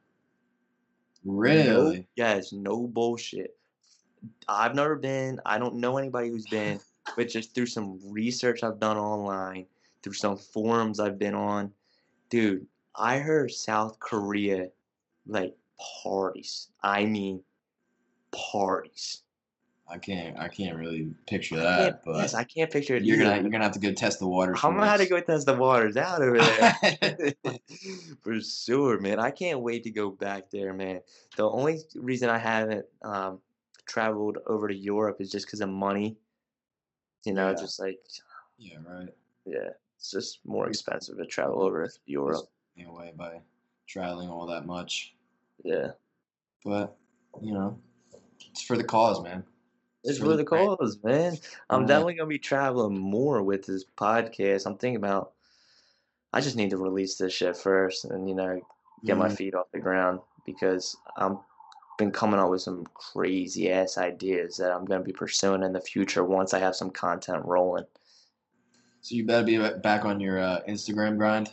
No, Really? yes, no bullshit. I've never been. I don't know anybody who's been, but just through some research I've done online, through some forums I've been on, dude, I heard South Korea like parties. I mean parties. I can't. I can't really picture that, but yes, I can't picture it. you're either. gonna you're gonna have to go test the waters. I'm gonna have to go test the waters out over there. For sure, man. I can't wait to go back there, man. The only reason I haven't um, traveled over to Europe is just because of money. You know, Yeah. just like, Yeah, right. yeah, it's just more expensive to travel over Europe. In a way, by traveling all that much, Yeah. but you know, it's for the cause, man. It's for for the the cause, man. I'm Yeah. definitely gonna be traveling more with this podcast. I'm thinking about. I just need to release this shit first, and you know, get my Mhm. feet off the ground because I'm been coming up with some crazy ass ideas that I'm gonna be pursuing in the future once I have some content rolling. So you better be back on your uh, Instagram grind.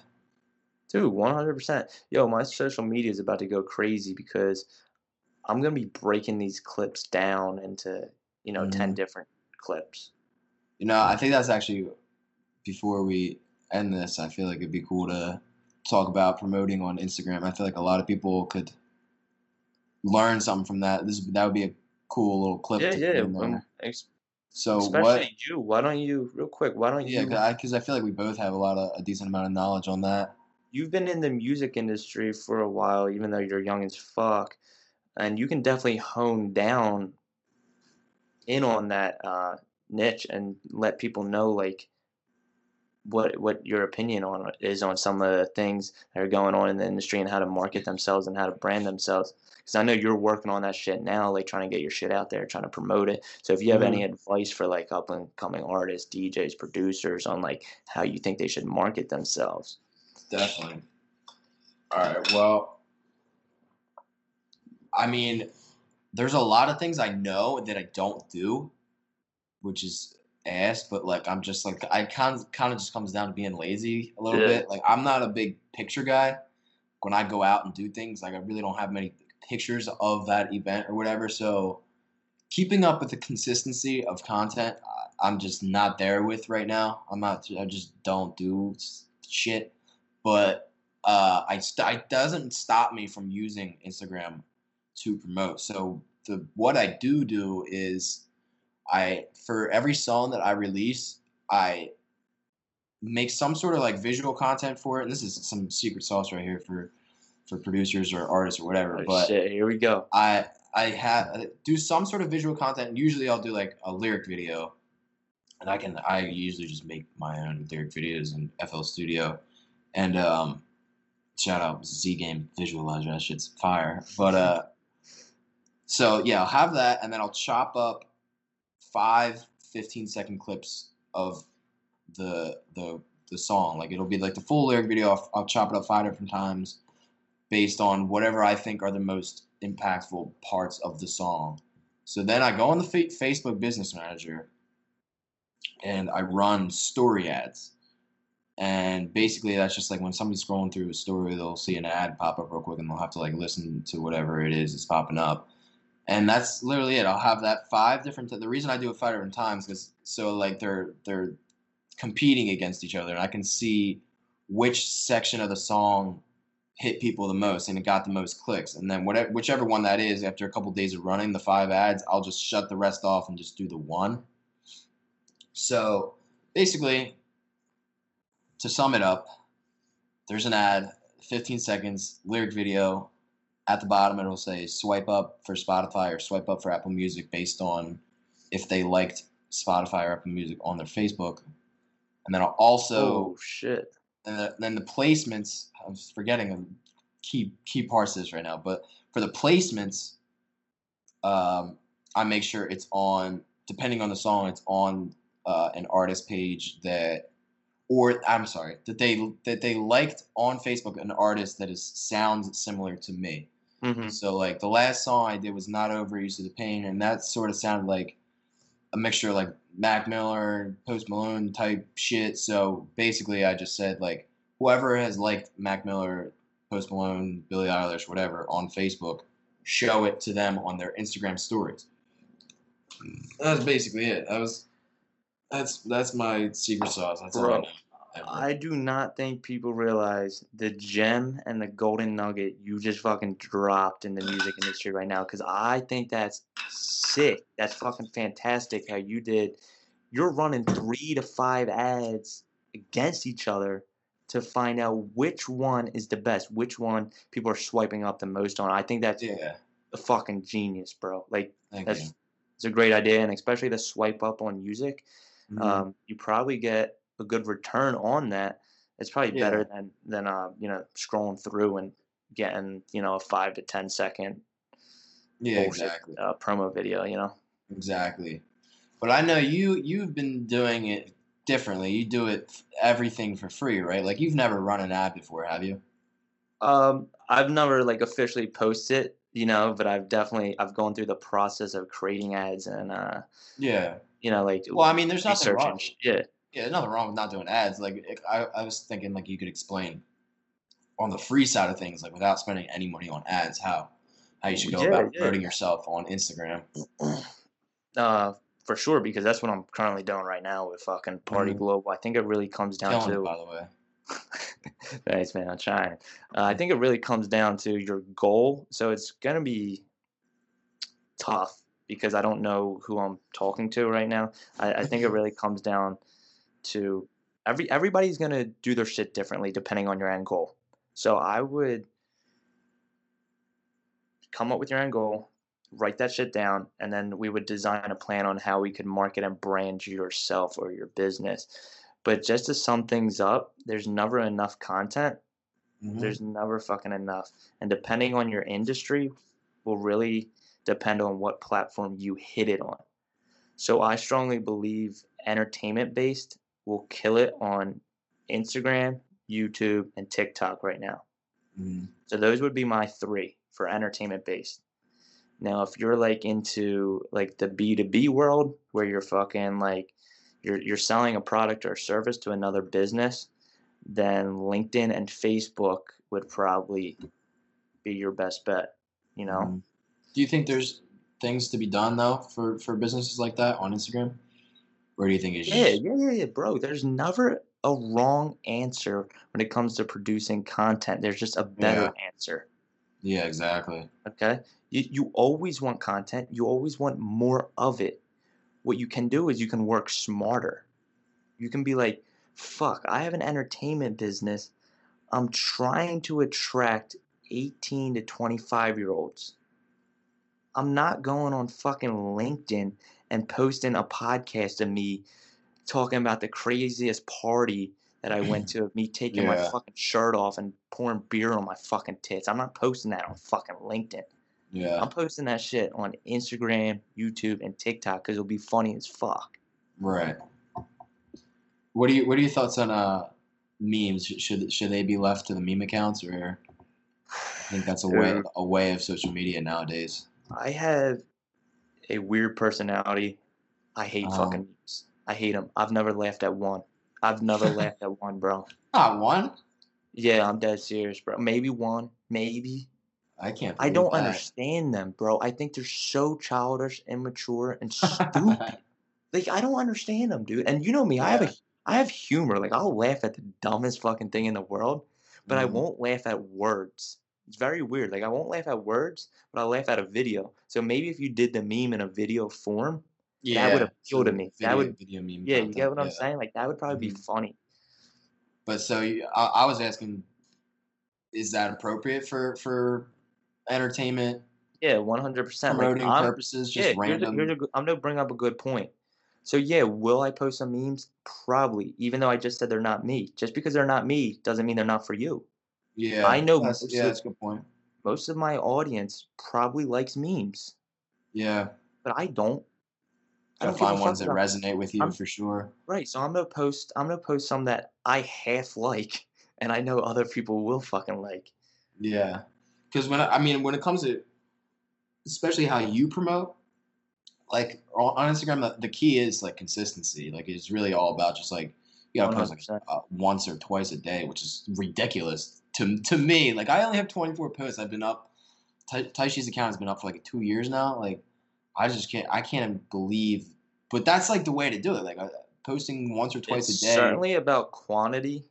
Dude, 100%. Yo, my social media is about to go crazy because I'm gonna be breaking these clips down into, you know, 10 Mhm. different clips. You know, I think that's actually before we end this. I feel like it'd be cool to talk about promoting on Instagram. I feel like a lot of people could learn something from that. This that would be a cool little clip. Yeah, yeah. um, ex- So especially what? you. Why don't you, real quick, why don't Yeah, you? because I, feel like we both have a lot of a decent amount of knowledge on that. You've been in the music industry for a while, even though you're young as fuck, and you can definitely hone down in on that uh, niche and let people know like what what your opinion on is on some of the things that are going on in the industry and how to market themselves and how to brand themselves. Because I know you're working on that shit now, like trying to get your shit out there, trying to promote it. So if you have any mm-hmm. advice for like up and coming artists, DJs, producers on like how you think they should market themselves. Definitely. All right. Well, I mean, there's a lot of things I know that I don't do, which is ass. But like, I'm just like, I kind of kind of just comes down to being lazy a little Yeah. bit. Like, I'm not a big picture guy. When I go out and do things, like I really don't have many pictures of that event or whatever. So, keeping up with the consistency of content, I'm just not there with right now. I'm not. I just don't do shit but uh, I st- it doesn't stop me from using Instagram to promote. So the what I do do is I for every song that I release, I make some sort of like visual content for it. And this is some secret sauce right here for for producers or artists or whatever. Oh, but shit, here we go. I I have do some sort of visual content. Usually I'll do like a lyric video, and I can I usually just make my own lyric videos in FL Studio, and um, shout out Z Game Visualizer that shit's fire. But uh, so yeah, I'll have that, and then I'll chop up five 15 second clips of the the the song. Like it'll be like the full lyric video. I'll, I'll chop it up five different times based on whatever I think are the most impactful parts of the song. So then I go on the fa- Facebook Business Manager and I run story ads. And basically, that's just like when somebody's scrolling through a story, they'll see an ad pop up real quick and they'll have to like listen to whatever it is that's popping up. And that's literally it. I'll have that five different. the reason I do it five different times because so like they're they're competing against each other, and I can see which section of the song hit people the most and it got the most clicks. And then whatever whichever one that is, after a couple days of running the five ads, I'll just shut the rest off and just do the one. So basically, to sum it up, there's an ad, 15 seconds, lyric video. At the bottom, it'll say swipe up for Spotify or swipe up for Apple Music based on if they liked Spotify or Apple Music on their Facebook. And then I'll also oh shit. And the, then the placements i was forgetting a key key parts of this right now but for the placements um, i make sure it's on depending on the song it's on uh, an artist page that or i'm sorry that they that they liked on facebook an artist that is sounds similar to me. Hmm so like the last song I did was "Not Over Use of the Pain," and that sort of sounded like a mixture of like Mac Miller, Post Malone type shit. So basically, I just said like whoever has liked Mac Miller, Post Malone, Billie Eilish, whatever on Facebook, show it to them on their Instagram stories. That's basically it. That was that's that's my secret sauce. That's all I Bro. ever. I do not think people realize the gem and the golden nugget you just fucking dropped in the music industry right now. Because I think that's sick. That's fucking fantastic how you did. You're running three to five ads against each other to find out which one is the best, which one people are swiping up the most on. I think that's yeah, a fucking genius, bro. Like thank that's it's a great idea, and especially the swipe up on music Mhm. um, you probably get a good return on that. It's probably Yeah. better than than uh, you know scrolling through and getting you know a five to ten second yeah, bullshit exactly. uh, promo video. You know, Exactly. But I know you you've been doing it differently. You do it everything for free, right? Like you've never run an ad before, have you? um, I've never like officially posted, you know, but I've definitely I've gone through the process of creating ads and uh, Yeah. you know like Well, I mean, there's nothing wrong. Yeah, Yeah, there's nothing wrong with not doing ads. Like I, I was thinking, like you could explain on the free side of things, like without spending any money on ads, how how you should go Yeah, about yeah. promoting yourself on Instagram. uh, for sure because that's what I'm currently doing right now with fucking Party Mhm. Global. I think it really comes down Killing it, to by the way. Thanks, man. I'm trying. Uh, I think it really comes down to your goal. So it's gonna be tough because I don't know who I'm talking to right now. I, I think it really comes down to every everybody's gonna do their shit differently depending on your end goal. So I would come up with your end goal, write that shit down, and then we would design a plan on how we could market and brand yourself or your business. But just to sum things up, there's never enough content. Mhm. There's never fucking enough. And depending on your industry, will really depend on what platform you hit it on. So I strongly believe entertainment based will kill it on Instagram, YouTube, and TikTok right now. Mhm. So those would be my three for entertainment based. Now, if you're like into like the B2B world where you're fucking like you're you're selling a product or service to another business, then LinkedIn and Facebook would probably be your best bet, you know? Mhm. Do you think there's things to be done though for for businesses like that on Instagram, or do you think it's Yeah, just yeah, yeah, yeah, bro. There's never a wrong answer when it comes to producing content. There's just a better answer. Yeah, exactly. Okay. You, you always want content. You always want more of it. What you can do is you can work smarter. You can be like, fuck, I have an entertainment business. I'm trying to attract 18 to 25 year olds. I'm not going on fucking LinkedIn and posting a podcast of me talking about the craziest party that I went to, of me taking my fucking shirt off and pouring beer on my fucking tits. I'm not posting that on fucking LinkedIn. Yeah, I'm posting that shit on Instagram, YouTube, and TikTok because it'll be funny as fuck. right. What do you what are your thoughts on uh memes? Should should they be left to the meme accounts, or I think that's a way a way of social media nowadays? I have a weird personality. I hate Um, fucking memes. I hate them. I've never laughed at one. I've never laughed at one, bro. Not one. Yeah, I'm dead serious, bro. Maybe one, maybe. I can't. I don't that. understand them, bro. I think they're so childish, immature, and stupid. like I don't understand them, dude. And you know me, I have a I have humor. Like I'll laugh at the dumbest fucking thing in the world, but I Mhm. won't laugh at words. It's very weird. Like I won't laugh at words, but I'll laugh at a video. So maybe if you did the meme in a video form, Yeah, would appeal to me. That Video, would- video meme. yeah, you get what I'm yeah. saying? Like that would probably Mhm. be funny. But so I, I was asking, is that appropriate for for entertainment Yeah, one hundred percent. Promoting I'm, purposes? yeah, Just here's a, random. here's a, I'm gonna bring up a good point. So yeah, will I post some memes? Probably, even though I just said they're not me. Just because they're not me doesn't mean they're not for you. yeah, I know That's, yeah, that's a good point. Most of my audience probably likes memes, Yeah, but I don't. I don't find ones that about- resonate with you I'm- for sure. Right, so I'm gonna post. I'm gonna post some that I half like, and I know other people will fucking like. Yeah, because when I, I mean when it comes to, especially how you promote, like on Instagram, the, the key is like consistency. Like it's really all about just like you gotta post like uh, once or twice a day, which is ridiculous to to me. Like I only have 24 posts. I've been up. Tai Tyshii's account has been up for like two years now. Like I just can't. I can't believe. But that's like the way to do it. Like uh, posting once or twice It's a day. certainly about quantity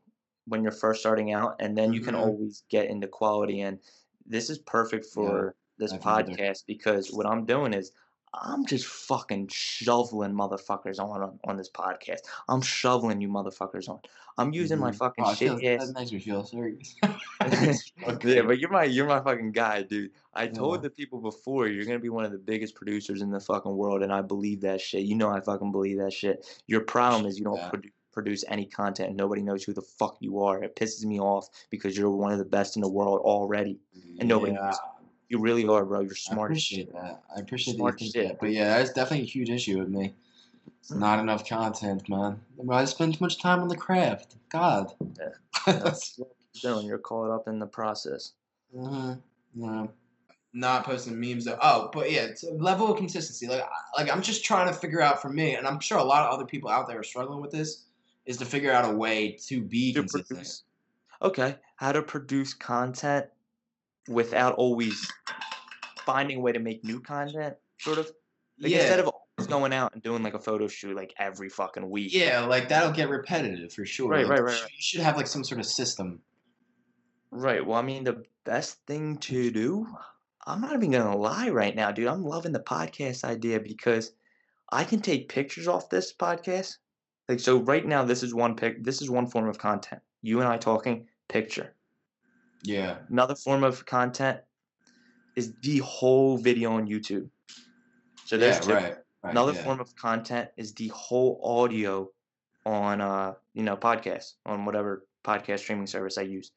when you're first starting out, and then you can Mhm. always get into quality. And this is perfect for this I think podcast because what I'm doing is I'm just fucking shoveling motherfuckers on on, on this podcast. I'm shoveling you motherfuckers on. I'm using my Mhm. fucking Oh, shit feel- ass. That makes me feel sorry. Yeah, but you're my you're my fucking guy, dude. I told Yeah. the people before you're gonna be one of the biggest producers in the fucking world, and I believe that shit. You know I fucking believe that shit. Your problem is you don't Yeah. produ- produce any content. and Nobody knows who the fuck you are. It pisses me off because you're one of the best in the world already. And nobody Yeah, knows. You really are, bro. You're smart as appreciate shit. that. I appreciate Smart that you think shit, that. But yeah, that's definitely a huge issue with me. It's not enough content, man. I spend too much time on the craft. God. Yeah. That's what you're doing. You're caught up in the process. Mhm, yeah. Not posting memes though. Oh, but yeah, it's a level of consistency. Like, I- like I'm just trying to figure out for me, and I'm sure a lot of other people out there are struggling with this, is to figure out a way to be To consistent. produce. Okay, how to produce content without always finding a way to make new content, sort of. Like yeah, instead of always going out and doing like a photo shoot like every fucking week. yeah, like that'll get repetitive for sure. Right, Like, right, right, right. You should have like some sort of system. Right. Well, I mean, the best thing to do, I'm not even gonna lie right now, dude. I'm loving the podcast idea because I can take pictures off this podcast. Like, so right now, this is one pic. This is one form of content. You and I talking, picture. Yeah, Another form of content is the whole video on YouTube. So there's yeah, two. right. right Another yeah. form of content is the whole audio on uh you know podcast on whatever podcast streaming service I use.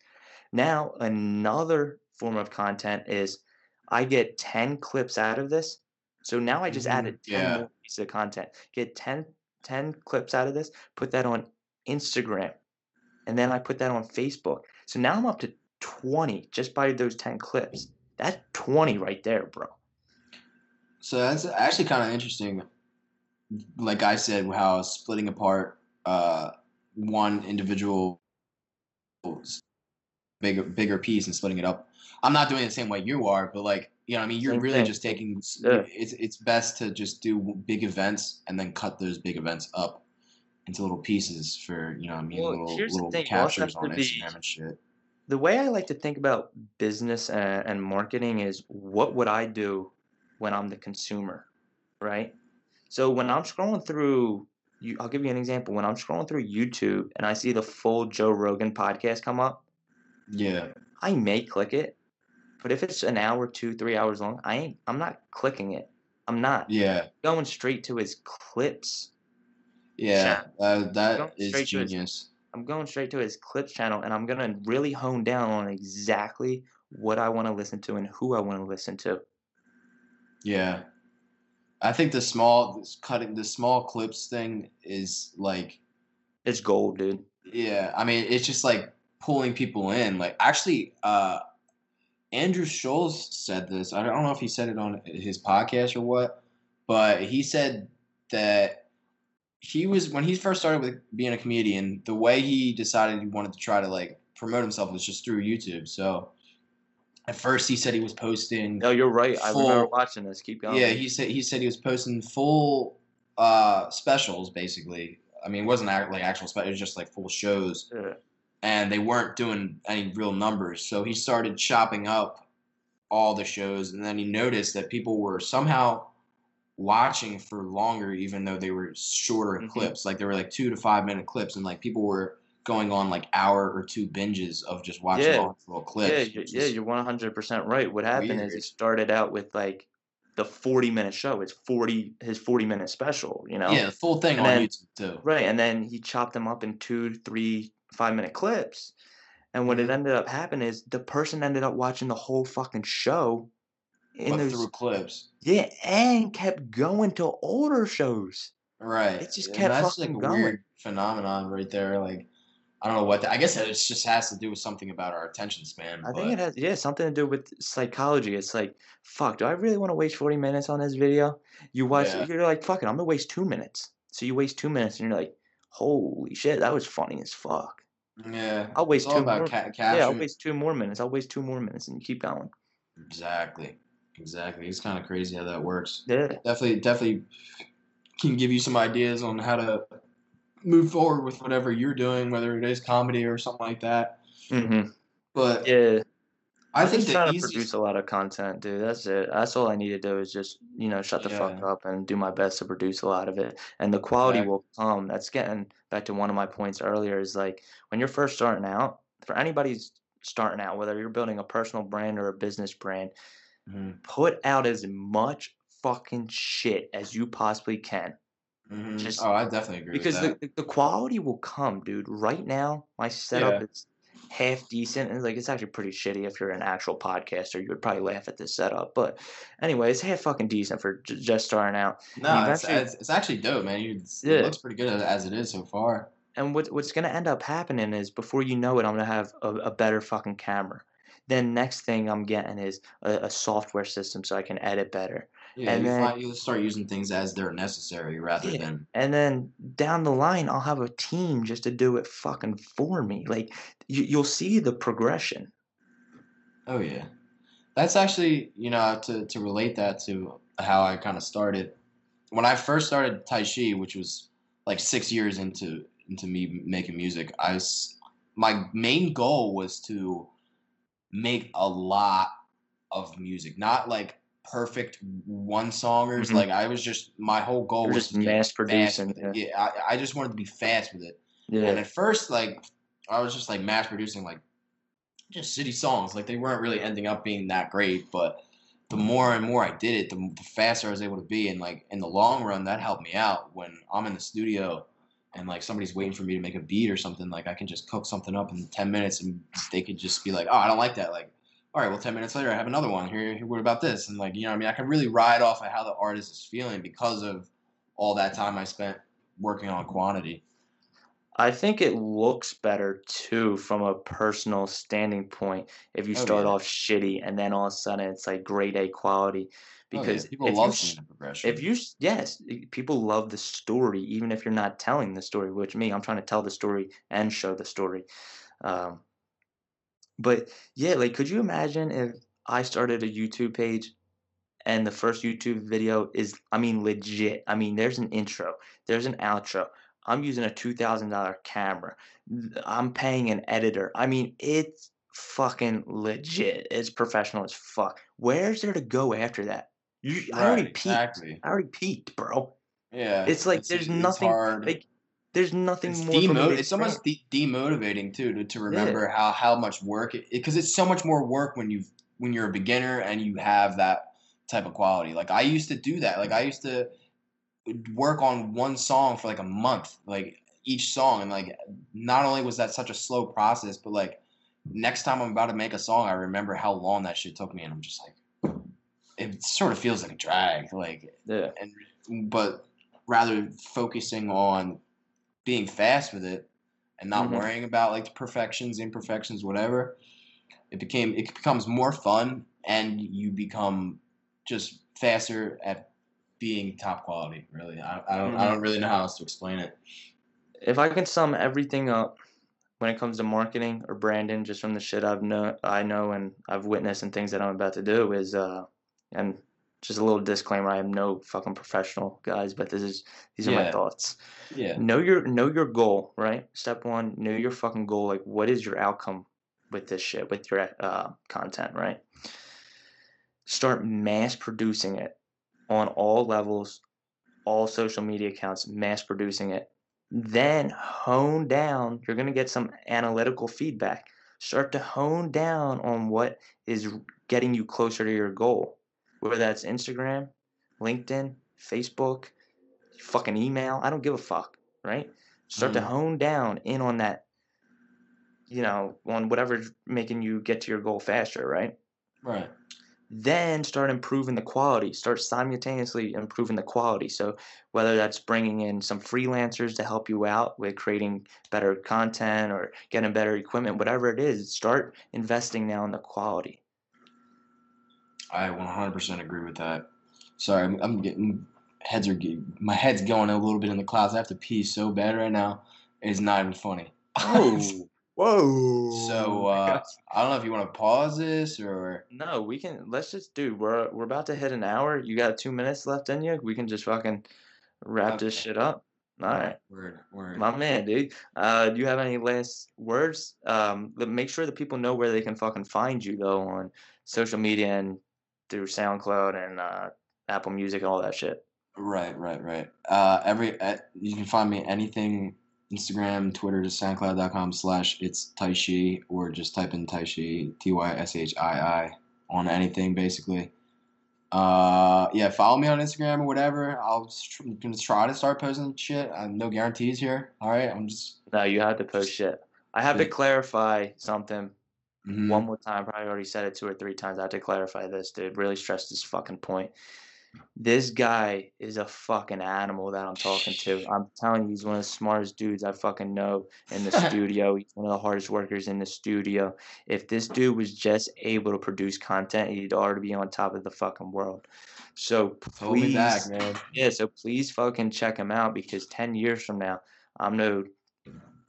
Now another form of content is I get 10 clips out of this. So now I just Mhm, added 10 yeah. more pieces of content. Get 10 10 clips out of this, put that on Instagram. And then I put that on Facebook. So now I'm up to 20 just by those 10 clips. That's 20 right there, bro. So that's actually kind of interesting. Like I said, how splitting apart uh, one individual bigger bigger piece and splitting it up. I'm not doing it the same way you are, but like you know, what I mean, you're Same really thing. just taking. Yeah. It's it's best to just do big events and then cut those big events up into little pieces for you know, what I mean, Well, little little thing, you also captures on be- Instagram and shit. The way I like to think about business and, and marketing is what would I do when I'm the consumer, right? So when I'm scrolling through, you, I'll give you an example. When I'm scrolling through YouTube and I see the full Joe Rogan podcast come up, Yeah, I may click it, but if it's an hour, two, three hours long, I ain't. I'm not clicking it. I'm not yeah, going straight to his clips. yeah. Uh, that is straight to his- genius. I'm going straight to his clips channel and I'm gonna really hone down on exactly what I want to listen to and who I want to listen to. Yeah. I think the small this cutting the small clips thing is like It's gold, dude. yeah, I mean it's just like pulling people in. Like actually uh Andrew Schulz said this. I don't know if he said it on his podcast or what, but he said that he was when he first started with being a comedian, the way he decided he wanted to try to like promote himself was just through YouTube. So at first he said he was posting No, you're right. I remember watching this. Keep going. yeah, he said he said he was posting full uh, specials basically. I mean, it wasn't like actual specials; it was just like full shows, Yeah. and they weren't doing any real numbers. So he started chopping up all the shows, and then he noticed that people were somehow watching for longer, even though they were shorter Mhm. clips. Like they were like two to five minute clips, and like people were going on like hour or two binges of just watching Yeah. all little clips. Yeah, is- yeah, you're 100% right. What happened is he weird. started out with like the 40 minute show. It's 40 his 40 minute special, you know? yeah, the full thing And on then- YouTube too. Right, and then he chopped them up in two, three, five minute clips. And what it Mhm. ended up happening is the person ended up watching the whole fucking show in those through clips. yeah, and kept going to older shows. Right. It just And kept that's fucking like a going. weird phenomenon right there. Like I don't know what the, I guess it just has to do with something about our attention span. I but think it has yeah something to do with psychology. It's like, fuck, do I really want to waste forty minutes on this video? You watch, Yeah. you're like, fuck it, I'm gonna waste two minutes. So you waste two minutes, and you're like, holy shit, that was funny as fuck. yeah, I'll waste two more. ca- Yeah, I'll waste two more minutes. I'll waste two more minutes, and you keep going. Exactly. Exactly. It's kind of crazy how that works. Yeah, Definitely, definitely can give you some ideas on how to move forward with whatever you're doing, whether it is comedy or something like that. Mm-hmm. But Yeah. I I'm think just trying to produce a lot of content, dude. That's it. That's all I need to do is just, you know, shut the fuck up and do my best to produce a lot of it. And the quality Exactly. will come. That's getting back to one of my points earlier is like when you're first starting out, for anybody's starting out, whether you're building a personal brand or a business brand, Mhm, put out as much fucking shit as you possibly can. mhm. Just oh, I definitely agree because with the, the the quality will come, dude. Right now, my setup Yeah. is half decent, and like it's actually pretty shitty if you're an actual podcaster. You would probably laugh at this setup, but anyway, it's half fucking decent for j- just starting out. No, it's, actually- it's, it's actually dope, man. You, Yeah. It looks pretty good as, as it is so far. And what what's gonna end up happening is before you know it, I'm gonna have a, a better fucking camera. Then next thing I'm getting is a, a software system so I can edit better. Yeah, And you then- find, you'll start using things as they're necessary rather Yeah. than. And then down the line, I'll have a team just to do it fucking for me. Like you, you'll see the progression. Oh yeah, that's actually you know to to relate that to how I kind of started when I first started Tyshii, which was like six years into into me making music. I was my main goal was to make a lot of music, not like perfect one songers. Mhm. Like I was just my whole goal You're was just mass producing, yeah. Yeah, I, I just wanted to be fast with it. Yeah. And at first, like, I was just like mass producing like just city songs. Like they weren't really ending up being that great, but the more and more I did it, the, the faster I was able to be. And like in the long run, that helped me out when I'm in the studio and like somebody's waiting for me to make a beat or something. Like I can just cook something up in ten minutes, and they could just be like, "Oh, I don't like that." Like, all right, well, ten minutes later, I have another one. Here, here what about this? And like, you know, what I mean, I can really ride off of how the artist is feeling because of all that time I spent working on quantity. I think it looks better too from a personal standing point if you Oh, start yeah. off shitty and then all of a sudden it's like grade A quality. Oh, yeah, Because people if you love the progression. if you yes people love the story even if you're not telling the story which me i'm trying to tell the story and show the story um, but yeah like could you imagine if i started a youtube page and the first youtube video is i mean legit i mean there's an intro there's an outro i'm using a $2000 camera i'm paying an editor i mean it's fucking legit it's professional as fuck. Where's there to go after that you, I already peaked. exactly. I already peaked, bro. Yeah, It's like there's nothing hard. like there's nothing it's more. It's almost de- demotivating too to, to remember how how much work it because it's so much more work when you when you're a beginner and you have that type of quality. Like I used to do that. Like I used to work on one song for like a month, like each song, and like not only was that such a slow process, but like next time I'm about to make a song, I remember how long that shit took me, and I'm just like, it sort of feels like a drag. Like Yeah, and but rather focusing on being fast with it and not Mhm. worrying about like the perfections, imperfections, whatever. It became it becomes more fun and you become just faster at being top quality. Really, I, I don't I Mhm. don't really know how else to explain it. if I can sum everything up when it comes to marketing or branding, just from the shit I've know I know and I've witnessed and things that I'm about to do is uh, and just a little disclaimer: I am no fucking professional, guys, but this is these are my thoughts. Yeah, know your know your goal right? Step one know your fucking goal. Like what is your outcome with this shit with your uh, content right? Start mass producing it on all levels all social media accounts mass producing it. Then hone down you're going to get some analytical feedback. Start to hone down on what is getting you closer to your goal whether that's instagram linkedin facebook fucking email. I don't give a fuck, right? Start to Mhm. hone down in on that, you know, on whatever's making you get to your goal faster, right? right. Then start improving the quality. Start simultaneously improving the quality. So whether that's bringing in some freelancers to help you out with creating better content or getting better equipment, whatever it is, start investing now in the quality. I 100% agree with that. Sorry, I'm, I'm getting heads are getting, my head's going a little bit in the clouds. I have to pee so bad right now. It's not even funny. Oh, whoa! So uh, I don't know if you want to pause this or No, we can. Let's just do. We're we're about to hit an hour. You got two minutes left in you. We can just fucking wrap this shit up. All right. Word, word. My man, dude. Uh, do you have any last words? Um, let- make sure that people know where they can fucking find you though on social media and through SoundCloud and uh, Apple Music and all that shit. Right, right, right. Uh, every uh, you can find me anything Instagram, Twitter, just SoundCloud.com slash it's Tyshii or just type in Tyshii T Y S H I I on anything basically. Uh, yeah, follow me on Instagram or whatever. I'll just tr- gonna try to start posting shit. Uh, no guarantees here. All right, I'm just No, you have to post shit. I have to clarify something mhm. one more time. I Probably already said it two or three times. I have to clarify this to really stress this fucking point. This guy is a fucking animal that I'm talking to. I'm telling you, he's one of the smartest dudes I fucking know in the studio. He's one of the hardest workers in the studio. If this dude was just able to produce content, he'd already be on top of the fucking world. So please, back, man. yeah. So please fucking check him out because ten years from now, I'm gonna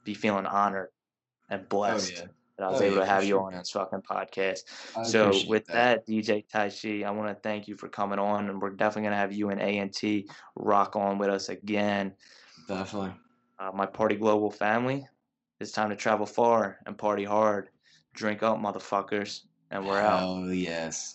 be feeling honored and Oh blessed yeah that I was oh, able yeah, to have sure. you on this fucking podcast. I so with that. that DJ Tyshii, I want to thank you for coming on, and we're definitely gonna have you and ANT rock on with us again. Definitely. Uh, my party global family, it's time to travel far and party hard. Drink up, motherfuckers, and we're out. Oh yes.